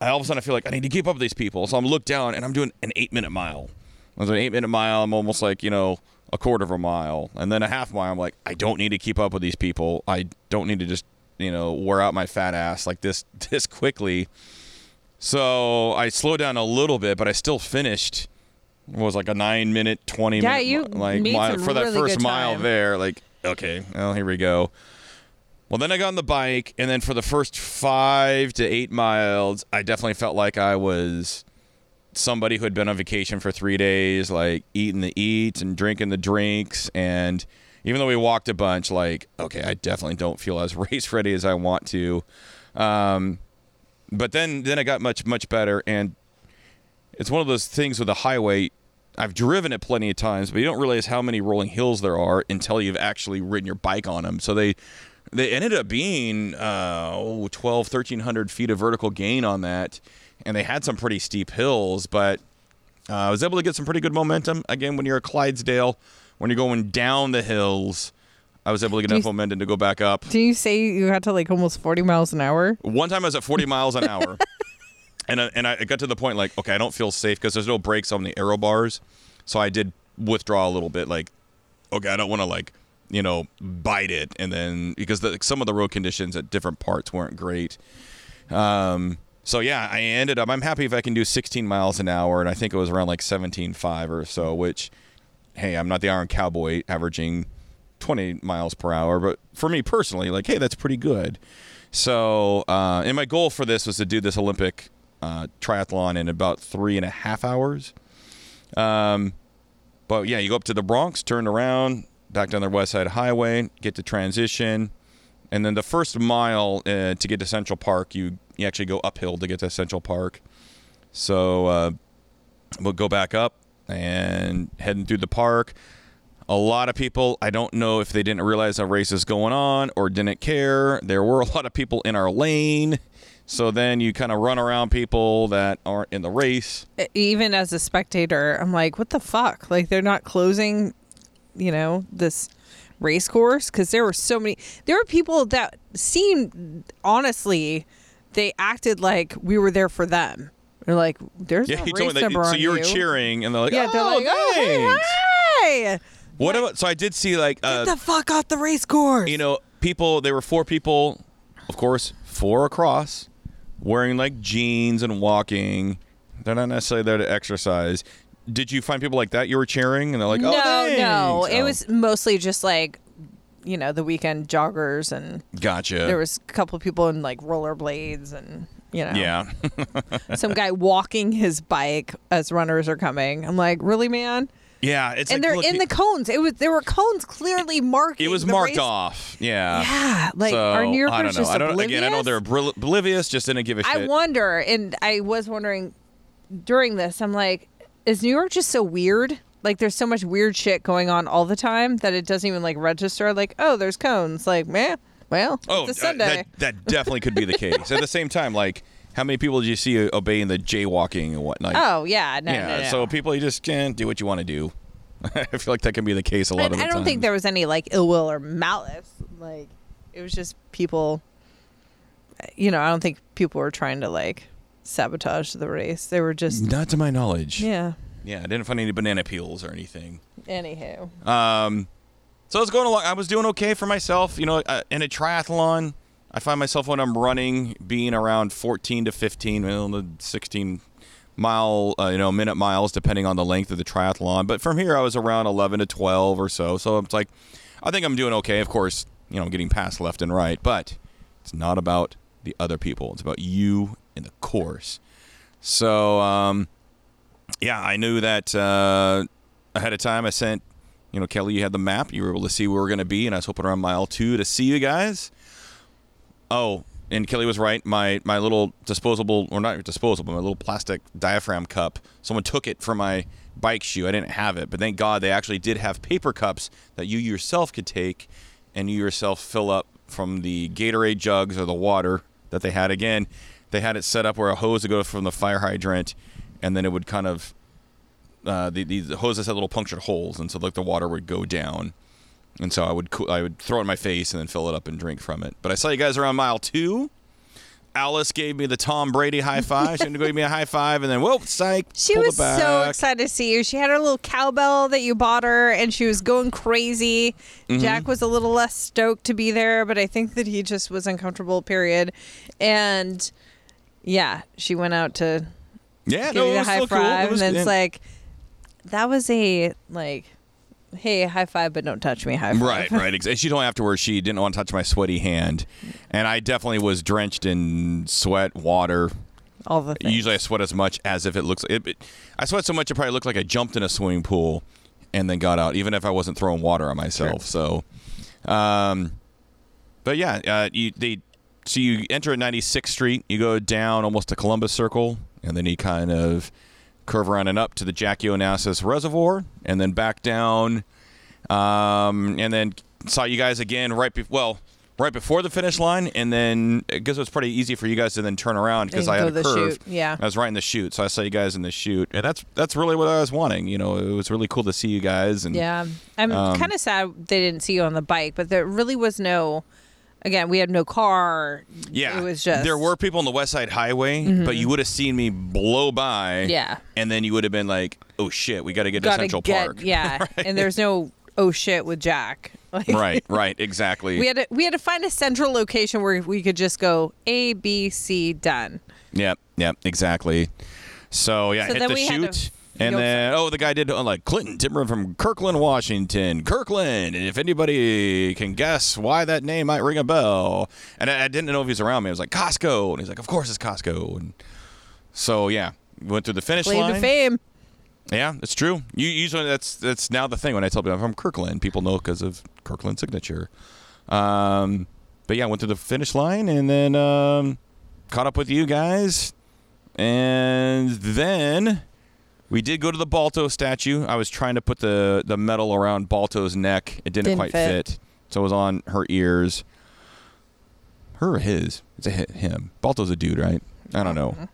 I all of a sudden I feel like I need to keep up with these people. So I'm look down, and I'm doing an eight minute mile. I was an eight minute mile. I'm almost like, you know, a quarter of a mile. And then a half mile, I'm like, I don't need to keep up with these people. I don't need to just, you know, wear out my fat ass like this this quickly. So I slowed down a little bit, but I still finished. It was like a nine minute, twenty Yeah, minute, you like mile, for that really first mile there. Like, okay, well here we go. Well, then I got on the bike, and then for the first five to eight miles, I definitely felt like I was somebody who had been on vacation for three days, like eating the eats and drinking the drinks. And even though we walked a bunch, like, okay, I definitely don't feel as race ready as I want to. Um, but then, then I got much, much better. And it's one of those things with the highway. I've driven it plenty of times, but you don't realize how many rolling hills there are until you've actually ridden your bike on them. So they, they ended up being uh, oh, 12, 1300 feet of vertical gain on that. And they had some pretty steep hills, but uh, I was able to get some pretty good momentum. Again, when you're at Clydesdale, when you're going down the hills, I was able to get Do enough you- momentum to go back up. Do you say you had to like almost 40 miles an hour? One time I was at 40 miles an hour, and I, and I got to the point like, okay, I don't feel safe because there's no brakes on the aero bars, so I did withdraw a little bit. Like, okay, I don't want to like, you know, bite it, and then because the, some of the road conditions at different parts weren't great. Um, so yeah, I ended up. I'm happy if I can do 16 miles an hour, and I think it was around like 17.5 or so. Which, hey, I'm not the Iron Cowboy averaging 20 miles per hour, but for me personally, like, hey, that's pretty good. So, uh, and my goal for this was to do this Olympic uh, triathlon in about three and a half hours. Um, but yeah, you go up to the Bronx, turn around, back down the West Side Highway, get to transition, and then the first mile uh, to get to Central Park, you you actually go uphill to get to Central Park. So uh, we'll go back up and heading through the park. A lot of people, I don't know if they didn't realize a race is going on or didn't care. There were a lot of people in our lane. So then you kind of run around people that aren't in the race. Even as a spectator, I'm like, what the fuck? Like they're not closing, you know, this race course because there were so many. There were people that seemed honestly, they acted like we were there for them. They're like, there's Yeah, no race number that. So you were cheering, and they're like, Yeah, "Oh, they're like, oh, thanks." hey, What about? So I did see like uh, get the fuck off the race course. you know, people. There were four people, of course, four across, wearing like jeans and walking. They're not necessarily there to exercise. Did you find people like that you were cheering, and they're like, no, "Oh, no, thanks." it Oh, was mostly just like, you know, the weekend joggers and gotcha." there was a couple people in like rollerblades and you know yeah, some guy walking his bike as runners are coming i'm like really man yeah. It's and like, they're look, in the cones it was there were cones clearly marking It was marked race. off. Yeah. yeah like so, are new I don't yorkers know. I don't. oblivious? Again, I know they're oblivious. Just didn't give a shit. I wonder and i was wondering during this i'm like is new york just so weird like there's so much weird shit going on all the time that it doesn't even like register like oh there's cones like man well Oh, it's a uh, sunday that, that definitely could be the case. At the same time, like, how many people did you see obeying the jaywalking and whatnot? oh yeah no yeah. no, no. So people, you just can't do what you want to do. I feel like that can be the case a lot of the time. I don't think there was any like ill will or malice. Like it was just people. You know, I don't think people were trying to like sabotage the race. They were just Not to my knowledge. yeah. Yeah, I didn't find any banana peels or anything. Anywho, Um, so I was going along. I was doing okay for myself. You know, uh, in a triathlon, I find myself when I'm running being around 14 to 15, well, 16 mile, uh, you know, minute miles, depending on the length of the triathlon. But from here, I was around 11 to 12 or so. So it's like, I think I'm doing okay. Of course, you know, getting passed left and right, but it's not about the other people. It's about you and the course. So, um, yeah, I knew that uh, ahead of time. I sent, you know, Kelly, you had the map. You were able to see where we are going to be, and I was hoping around mile two to see you guys. Oh, and Kelly was right. My my little disposable, or not disposable, my little plastic diaphragm cup. Someone took it from my bike shoe. I didn't have it, but thank God they actually did have paper cups that you yourself could take, and you yourself fill up from the Gatorade jugs or the water that they had. Again, they had it set up where a hose would go from the fire hydrant, and then it would kind of uh, the, these hoses had little punctured holes, and so like the water would go down, and so I would coo- I would throw it in my face and then fill it up and drink from it. But I saw you guys around mile two. Alice gave me the Tom Brady high five. She had to go give me a high five, and then whoa, psych. She was so excited to see you. She had her little cowbell that you bought her, and she was going crazy. Mm-hmm. Jack was a little less stoked to be there, but I think that he just was uncomfortable. Period. And yeah, she went out to Yeah, give no, you the high five, cool. It and was- then it's and- like that was a like, hey, high five, but don't touch me, high five. Right, right. Ex- She told me afterwards she didn't want to touch my sweaty hand, and I definitely was drenched in sweat, water. All the things. Usually, I sweat as much as if it looks. It, it, I sweat so much it probably looked like I jumped in a swimming pool and then got out, even if I wasn't throwing water on myself. So, um, but yeah, uh, you they so you enter at 96th Street, you go down almost to Columbus Circle, and then you kind of curve around and up to the Jackie Onassis Reservoir, and then back down, um, and then saw you guys again right be- well right before the finish line, and then I guess it was pretty easy for you guys to then turn around because I had a the curve. chute, yeah. I was right in the chute, so I saw you guys in the chute, and that's that's really what I was wanting. You know, it was really cool to see you guys, and Yeah, I'm Um, kind of sad they didn't see you on the bike, but there really was no. Again, we had no car. Yeah, it was just Mm-hmm. there were people on the West Side Highway, but you would have seen me blow by. Yeah. and then you would have been like, "Oh shit, we got to get to Central get Park." yeah, and there's no oh shit with Jack. Like, right, right, exactly. We had to we had to find a central location where we could just go A B C done. Yep, yep, exactly. So yeah, So hit the we had to chute. And then, oh, the guy did uh, like Clinton Timmer from Kirkland, Washington. Kirkland. And if anybody can guess why that name might ring a bell, and I, I didn't know if he was around me. I was like Costco, and he's like, of course it's Costco. And so yeah, went through the finish Claim line. to fame. Yeah, it's true. You usually that's that's now the thing when I tell people I'm from Kirkland, people know because of Kirkland signature. Um, but yeah, went to the finish line and then um, caught up with you guys, and then we did go to the Balto statue. I was trying to put the the medal around Balto's neck. It didn't, Didn't quite fit. fit. so it was on her ears. Her or his? It's a hi- him. Balto's a dude, right? I don't know. Mm-hmm.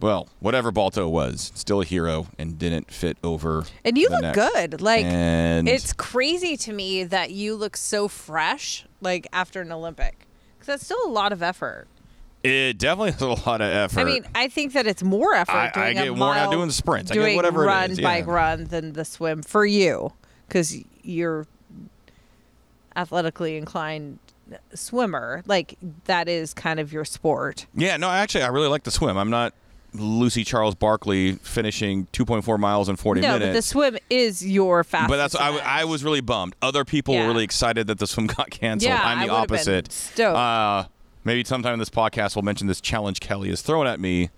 Well, whatever Balto was, still a hero and didn't fit over. And you look neck. good. Like and it's crazy to me that you look so fresh like after an Olympic. Cuz that's still a lot of effort. It definitely is a lot of effort. I mean, I think that it's more effort I- I doing a get worn out doing sprints. I get doing whatever it run, is, bike yeah. run than the swim for you cuz you're athletically inclined swimmer. Like that is kind of your sport. yeah, no, actually, I really like to swim. I'm not Lucy Charles Barkley finishing 2.4 miles in 40 no, minutes. but the swim is your fastest. But that's I. I was really bummed. Other people Yeah. were really excited that the swim got canceled. Yeah, I'm the been opposite. stoked. Uh, maybe sometime in this podcast we'll mention this challenge Kelly is throwing at me.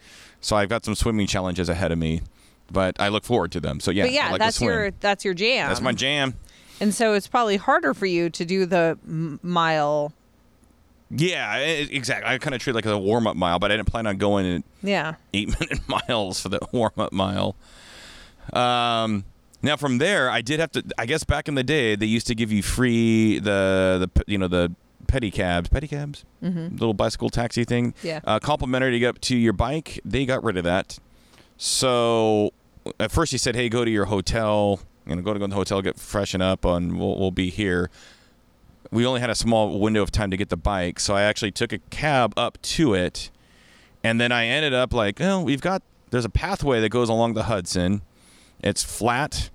So I've got some swimming challenges ahead of me, but I look forward to them. So yeah, But yeah, like that's your that's your jam. that's my jam. And so it's probably harder for you to do the mile. Yeah, exactly. I kind of treat it like a warm up mile, but I didn't plan on going in Yeah. eight minute miles for the warm up mile. Um, now from there, I did have to. I guess back in the day, they used to give you free the the you know the pedicabs, pedicabs, mm-hmm. little bicycle taxi thing. Yeah. Uh, complimentary to get up to your bike. They got rid of that. So at first, he said, "Hey, go to your hotel. You know, go to go to the hotel, get freshen up, and we'll we'll be here." We only had a small window of time to get the bike, so I actually took a cab up to it, and then I ended up like, oh, we've got there's a pathway that goes along the Hudson. It's flat,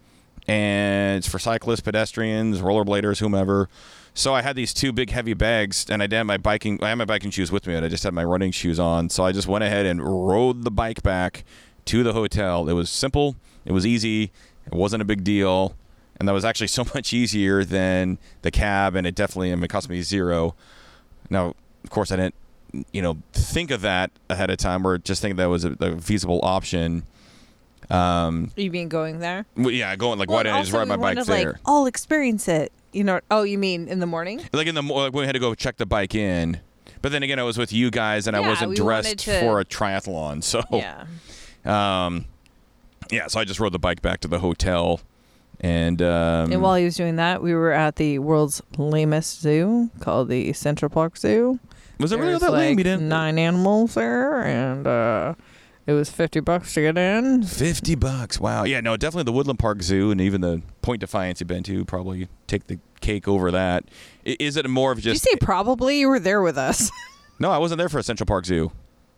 and it's for cyclists, pedestrians, rollerbladers, whomever. So I had these two big heavy bags, and I didn't have my biking. I had my biking shoes with me, and I just had my running shoes on. So I just went ahead and rode the bike back to the hotel. It was simple. It was easy. It wasn't a big deal, and that was actually so much easier than the cab. And it definitely, I mean, it cost me zero. Now, of course, I didn't, you know, think of that ahead of time, or just think that was a, a feasible option. Um, You mean going there? well, yeah, going like, Well, why didn't I just ride my bike wanted, there? Like, I'll experience it. You know? Oh, you mean in the morning? like in the like when we had to go check the bike in. But then again, I was with you guys, and I Yeah, wasn't we dressed to- for a triathlon. So, Yeah. um, yeah, so I just rode the bike back to the hotel, and um, And while he was doing that, we were at the world's lamest zoo called the Central Park Zoo. was it really There's that lame? like You didn't? nine animals there, and uh, It was fifty bucks to get in. Fifty bucks. Wow. Yeah. No. Definitely the Woodland Park Zoo and even the Point Defiance you've been to probably take the cake over that. Is it more of Did you say probably? You were there with us. no, I wasn't there for a Central Park Zoo.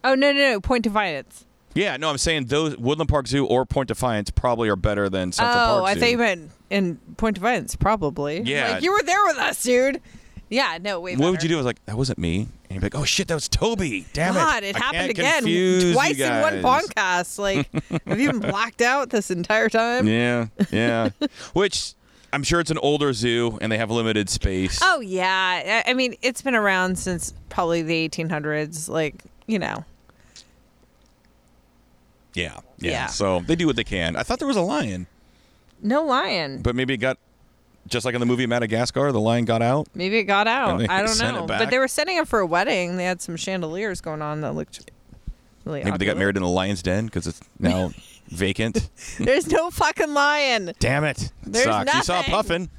oh no no no! Point Defiance. Yeah. No, I'm saying those Woodland Park Zoo or Point Defiance probably are better than Central Park Zoo. oh, Park I Zoo. thought you meant in Point Defiance. Probably. Yeah. Like you were there with us, dude. Yeah. No. Way What would you do? I was like, that wasn't me. And you'd be like, oh shit, that was Toby. Damn God, it. it I happened again twice in one podcast. Like, have you been blacked out this entire time? Yeah, yeah. Which I'm sure it's an older zoo and they have limited space. Oh yeah, I I mean it's been around since probably the 1800s. Like you know, Yeah, yeah, Yeah. So they do what they can. I thought there was a lion, no lion. but maybe it got just like in the movie Madagascar, the lion got out. Maybe it got out. I don't know. But they were setting up for a wedding. They had some chandeliers going on that looked really. Maybe they got married in the lion's den because it's now vacant. There's no fucking lion. Damn it! There's Sucks. You saw a puffin.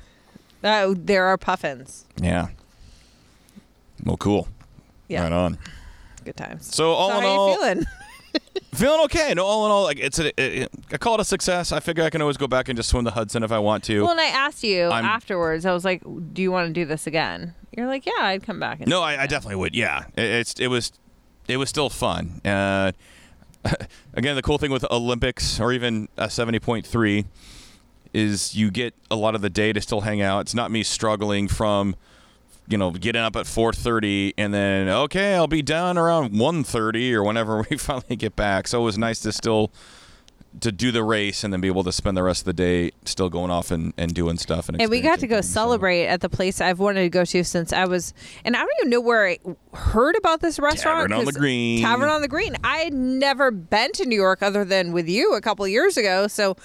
Oh, there are puffins. Yeah. Well, cool. Yeah, Right on. good times. So all so in how all, you feeling? okay. No, all in all, like it's a, it, I call it a success. I figure I can always go back and just swim the Hudson if I want to. Well, and I asked you I'm- afterwards. I was like, "Do you want to do this again?" You're like, "Yeah, I'd come back." And No, I, I definitely would. Yeah, it, it's it was it was still fun. Uh, again, the cool thing with Olympics or even a seventy point three is you get a lot of the day to still hang out. It's not me struggling from you know getting up at four thirty and then okay I'll be done around one thirty or whenever we finally get back. So it was nice to still to do the race and then be able to spend the rest of the day still going off and, and doing stuff and, And we got to go things, so- celebrate at the place I've wanted to go to since I was, and I don't even know where I heard about this restaurant. Tavern on the Green. Tavern on the Green. I had never been to New York other than with you a couple of years ago. So,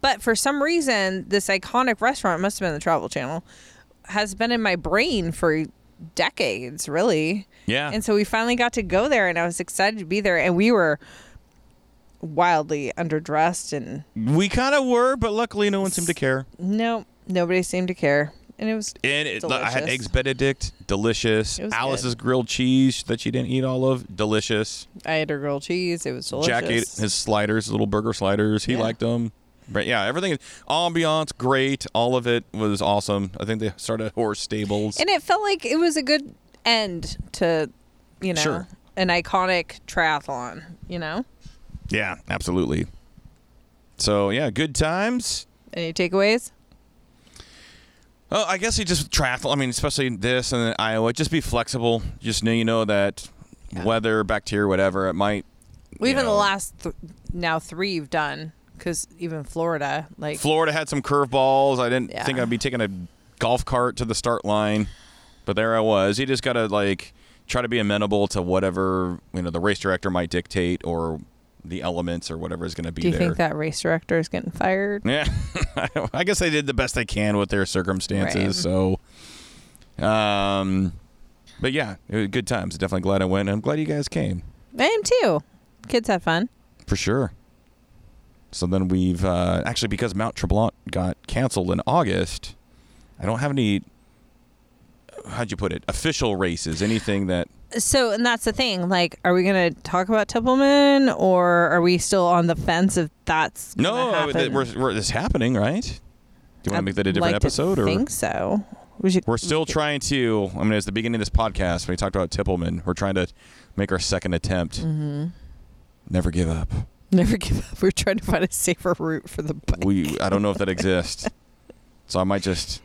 but for some reason, this iconic restaurant must have been the Travel Channel has been in my brain for decades, really. Yeah. And so we finally got to go there, and I was excited to be there, and we were wildly underdressed and we kind of were, but luckily no one seemed to care. no, nobody seemed to care. And it was And it, I had eggs Benedict, delicious. Alice's grilled cheese that she didn't eat all of, delicious. I had her grilled cheese. It was delicious. Jack ate his sliders, his little burger sliders. He Yeah. liked them. But yeah, everything, is ambiance, great. All of it was awesome. I think they started horse stables. and it felt like it was a good end to, you know, Sure. an iconic triathlon. You know, yeah, absolutely. So yeah, good times. any takeaways? Oh, I guess you just triathlon. I mean, especially this and then Iowa. Just be flexible. Just know you know that weather, bacteria, whatever it might. Well, you even the know. last th- now three you've done because even Florida, like Florida had some curveballs. I didn't Yeah. think I'd be taking a golf cart to the start line, but there I was. You just gotta like try to be amenable to whatever you know the race director might dictate or the elements or whatever is going to be do you there. think that race director is getting fired? Yeah, I guess they did the best they can with their circumstances. So, um, but yeah, it was good times. Definitely glad I went. I'm glad you guys came I am too. Kids had fun. for sure. So then we've uh, actually because Mount Tremblant got canceled in August. I don't have any. How'd you put it? Official races? Anything that? So, and that's the thing. Like, are we going to talk about Tippelman, or are we still on the fence if that's No, happen? we're, we're, it's happening, right? Do you want to make that a different like episode, or think so? We should. we're still trying to? I mean, it's the beginning of this podcast. When we talked about Tippelman, we're trying to make our second attempt. Mm-hmm. Never give up. never give up. We're trying to find a safer route for the bike. We I don't know if that exists, so I might just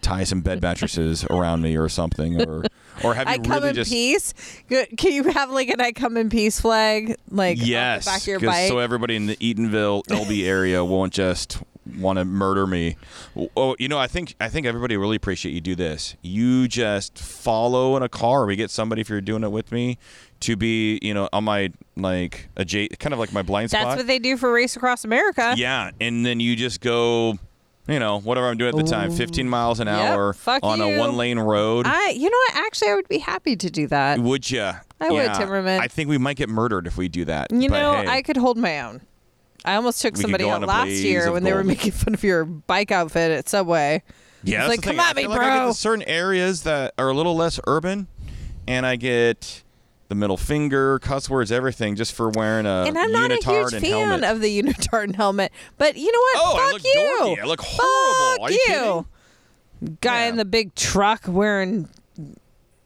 tie some bed mattresses around me or something, or or have you I come really in just peace. Good- Can you have like an "I come in peace" flag, like yes, back of your bike? so everybody in the Eatonville Elbe area won't just want to murder me. Oh, you know, I think I think everybody really appreciate you do this. You just follow in a car. We get somebody if you're doing it with me to be, you know, on my like a J, kind of like my blind spot. That's what they do for Race Across America. Yeah, and then you just go, you know, whatever I'm doing at the time, 15 miles an Yep, hour fuck on a one lane road. I, you know what? Actually, I would be happy to do that. would you? I would, Timmerman. I think we might get murdered if we do that. You know, hey, I could hold my own. I almost took We somebody out last year when they were making fun of your bike outfit at Subway. yeah, like, come at me, like bro. to certain areas that are a little less urban, and I get the middle finger, cuss words, everything, just for wearing a and I'm not a huge fan helmet. of the unitard and helmet. But you know what? Oh, I Fuck look you. dorky. I look horrible. Fuck Are you kidding? Guy Yeah. in the big truck wearing.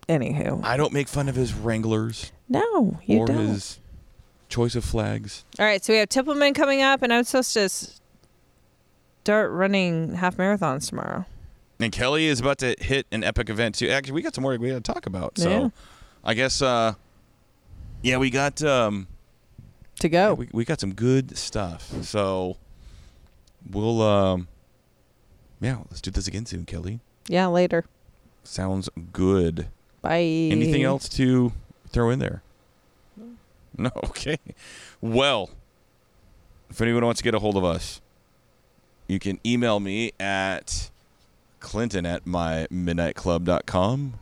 Anywho, I don't make fun of his Wranglers no, you or don't. his choice of flags. All right, so we have Tippelman coming up, and I'm supposed to start running half marathons tomorrow. And Kelly is about to hit an epic event too. Actually, we got some more we got to talk about. So, Yeah. I guess, uh, yeah, we got um, To go. we, we got some good stuff. So, we'll um, yeah, let's do this again soon, Kelly. yeah, later. Sounds good. Bye. Anything else to throw in there? No. Okay. Well, if anyone wants to get a hold of us, you can email me at clinton at mymidnightclub.com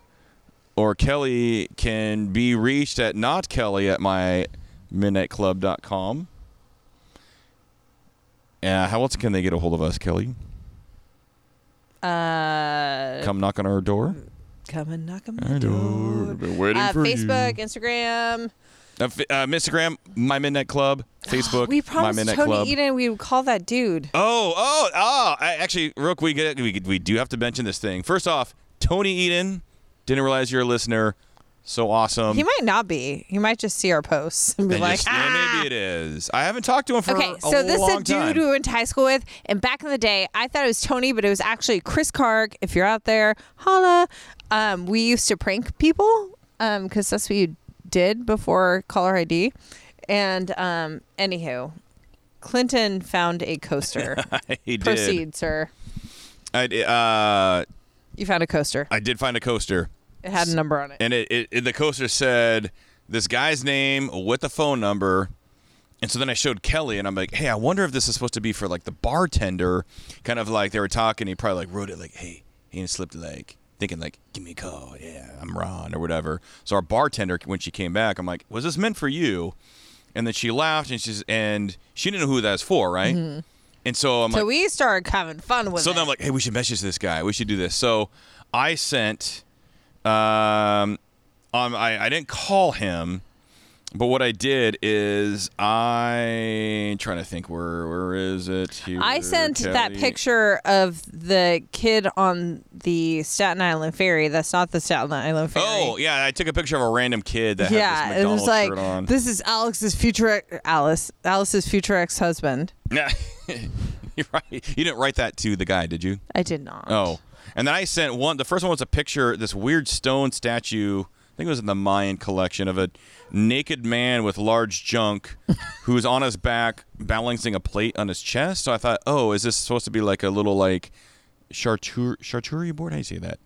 or Kelly can be reached at not Kelly at mymidnightclub.com. Uh, how else can they get a hold of us, Kelly? Uh, Come knock on our door. come and knock on Our my door. door. Been waiting Uh, for you. Facebook, Instagram. Uh, uh, Instagram, My Midnight Club. Facebook, we My promised Midnight Tony Club. Eden we would call that dude. Oh, oh, oh! I, actually, Rook, we, get, we we do have to mention this thing. First off, Tony Eden, didn't realize you're a listener. So awesome. he might not be. He might just see our posts and be like, just- ah. maybe it is. I haven't talked to him for a while. Okay, a so this is long a dude time. who we went to high school with, and back in the day, I thought it was Tony, but it was actually Chris Karg. If you're out there, holla. Um, we used to prank people because that's what you did before caller ID. And um, anywho, Clinton found a coaster. he did. Proceed, sir. I, di- uh, You found a coaster. I did find a coaster, It had a number on it. and it, it, it the coaster said this guy's name with the phone number. And so then I showed Kelly, and I'm like, "Hey, I wonder if this is supposed to be for like the bartender." Kind of like they were talking. He probably like wrote it like, "Hey," he slipped like thinking like, "Give me a call." Yeah, I'm Ron or whatever. So our bartender, when she came back, I'm like, "Was this meant for you?" And then she laughed, and she's and she didn't know who that's for, right? And so I'm Mm-hmm. so like, we started having fun with it. so it. then I'm like, hey, we should message this guy. We should do this. So I sent, um, um, I, I didn't call him, but what I did is I trying to think where where is it? Here, I sent that picture of the kid on the Staten Island ferry. That's not the Staten Island ferry. Oh yeah, I took a picture of a random kid that yeah, had it was like shirt on. this is Alex's future Alice Alice's future ex husband. Yeah, you're right. You didn't write that to the guy, did you? I did not. Oh, and then I sent one. The first one was a picture, this weird stone statue. I think it was in the Mayan collection of a naked man with large junk, who's on his back balancing a plate on his chest. So I thought, oh, is this supposed to be like a little like charcuterie, charcuterie board? How do you say that?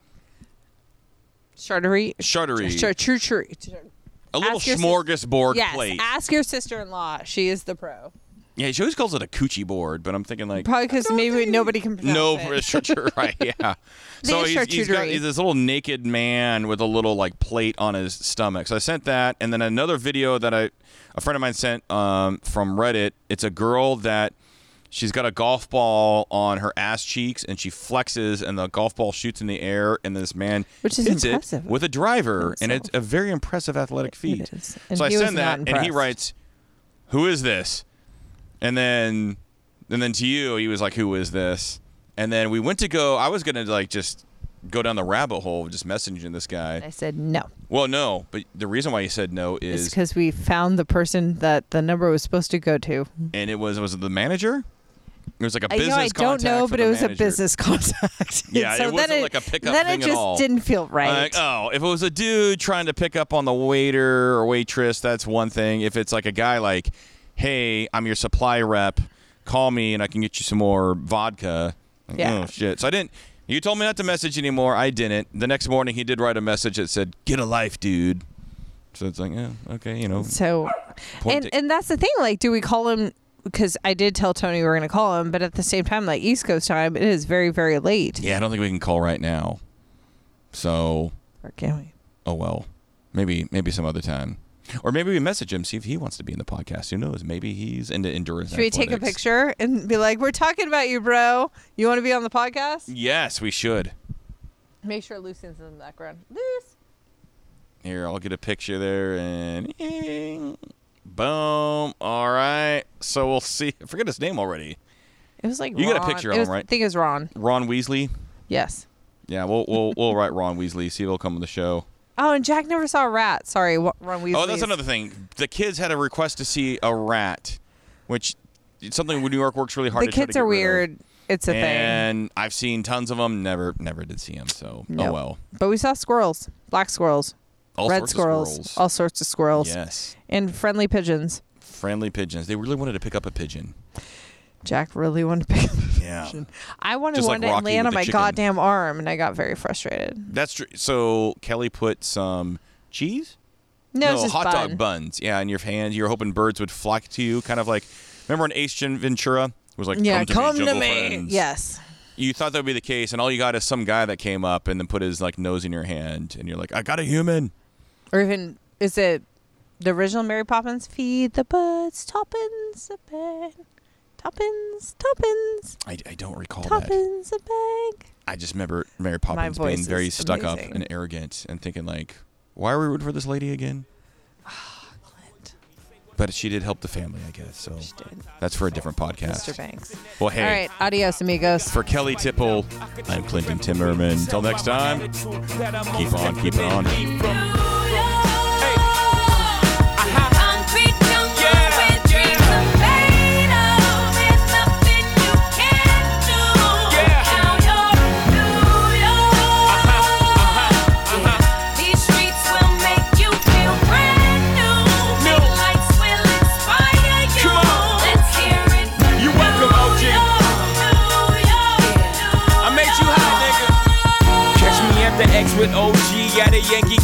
Charcuterie. Charcuterie. Charcuterie. a little ask your Yes. plate. Ask your sister-in-law. She is the pro. Yeah, she always calls it a coochie board, but I'm thinking like Probably because maybe nobody can pronounce No, it. right? Yeah. so he's, he's got he's this little naked man with a little like plate on his stomach. So I sent that, and then another video that I a friend of mine sent um, from Reddit. It's a girl that she's got a golf ball on her ass cheeks, and she flexes, and the golf ball shoots in the air, and this man Which is hits impressive it with a driver, and it's a very impressive athletic feat. So I send that, and he writes, "Who is this?" And then, and then to you, he was like, "Who is this?" And then we went to go. I was gonna like just go down the rabbit hole of just messaging this guy. I said no. Well, no, but the reason why he said no is, because we found the person that the number was supposed to go to. and it was was it the manager? It was like a business. know I don't know, but it was manager. a business contact. Yeah, so it wasn't like a pickup Then thing it at just all. didn't feel right. Like, oh, if it was a dude trying to pick up on the waiter or waitress, that's one thing. If it's like a guy like, hey, I'm your supply rep, call me and I can get you some more vodka. Like, Yeah. Oh, shit. So I didn't. You told me not to message anymore. I didn't. The next morning, he did write a message that said, get a life, dude. So it's like, yeah, okay, you know. So, and ta- and that's the thing. Like, do we call him? Because I did tell Tony we were going to call him, but at the same time, like East Coast time, it is very very late. Yeah, I don't think we can call right now. So, Or can we? oh well. Maybe maybe some other time. Or maybe we message him, see if he wants to be in the podcast. Who knows? Maybe he's into endurance. Should we take a picture and be like, "We're talking about you, bro. You want to be on the podcast?" Yes, we should. Make sure Lucian's in the background. Luce. Here, I'll get a picture there and boom. All right. So we'll see. I forget his name already. It was like You got a picture It of was- him, right? I think it was Ron. Ron Weasley. Yes. Yeah, we'll we'll we'll write Ron Weasley. See if he'll come on the show. Oh, and Jack never saw a rat. Sorry, Ron Weasley. Oh, that's another thing. The kids had a request to see a rat, which it's something New York works really hard The to try to kids get are weird. It's a thing. And I've seen tons of them. Never, never did see them. So, oh well. But we saw squirrels, black squirrels, All red sorts of squirrels, squirrels. all sorts of squirrels, Yes, and friendly pigeons. friendly pigeons. They really wanted to pick up a pigeon. Jack really wanted to pick up Yeah. I wanted Just one like to Rocky land with on the my chicken. goddamn arm, and I got very frustrated. That's true. So Kelly put some cheese. No, it's just hot bun. dog buns. Yeah, in your hand. You're hoping birds would flock to you, kind of like. Remember in Ace Ventura? It was like, Yeah, come to come me, to jungle me. friends. Yes. You thought that would be the case, and all you got is some guy that came up and then put his like nose in your hand, and you're like, I got a human. Or even is it the original Mary Poppins? Feed the birds, tuppence a bag, tuppence, tuppence, I, I don't recall that. tuppence a bag. I just remember Mary Poppins being very stuck up and arrogant and thinking like, why are we rooting for this lady again? Ah, but she did help the family, I guess. So did. that's for a different podcast. Mr. Banks. Well, hey, All right, adios, amigos. for Kelly Tipple, I'm Clinton Timmerman. Until next time, keep on keeping on. A Yankee.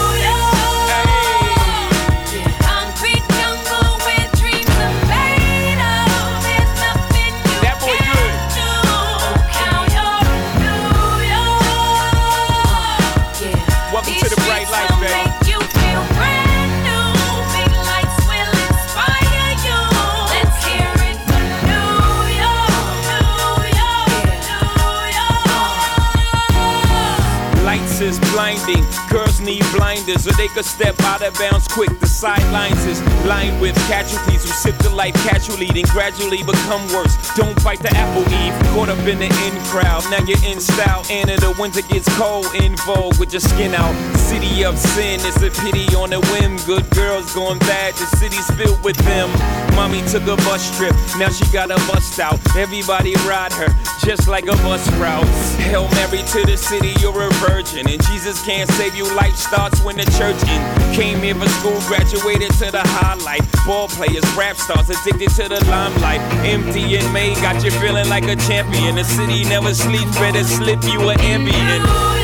blinding. Girls need blinders or they could step out of bounds quick. The sidelines is lined with casualties who sip the life casually, then gradually become worse. Don't bite the apple eve. Caught up in the in crowd. Now you're in style. And in the winter gets cold. In vogue with your skin out. City of sin. It's a pity on a whim. Good girls going bad. The city's filled with them. Mommy took a bus trip. Now she got a bust out. Everybody ride her just like a bus route. Hail Mary to the city, you're a virgin. And Jesus can't save you. Life starts when the church in. Came here for school, graduated to the highlight. Ball players, rap stars, addicted to the limelight. MDMA, got you feeling like a champion. The city never sleeps, better slip you an Ambien.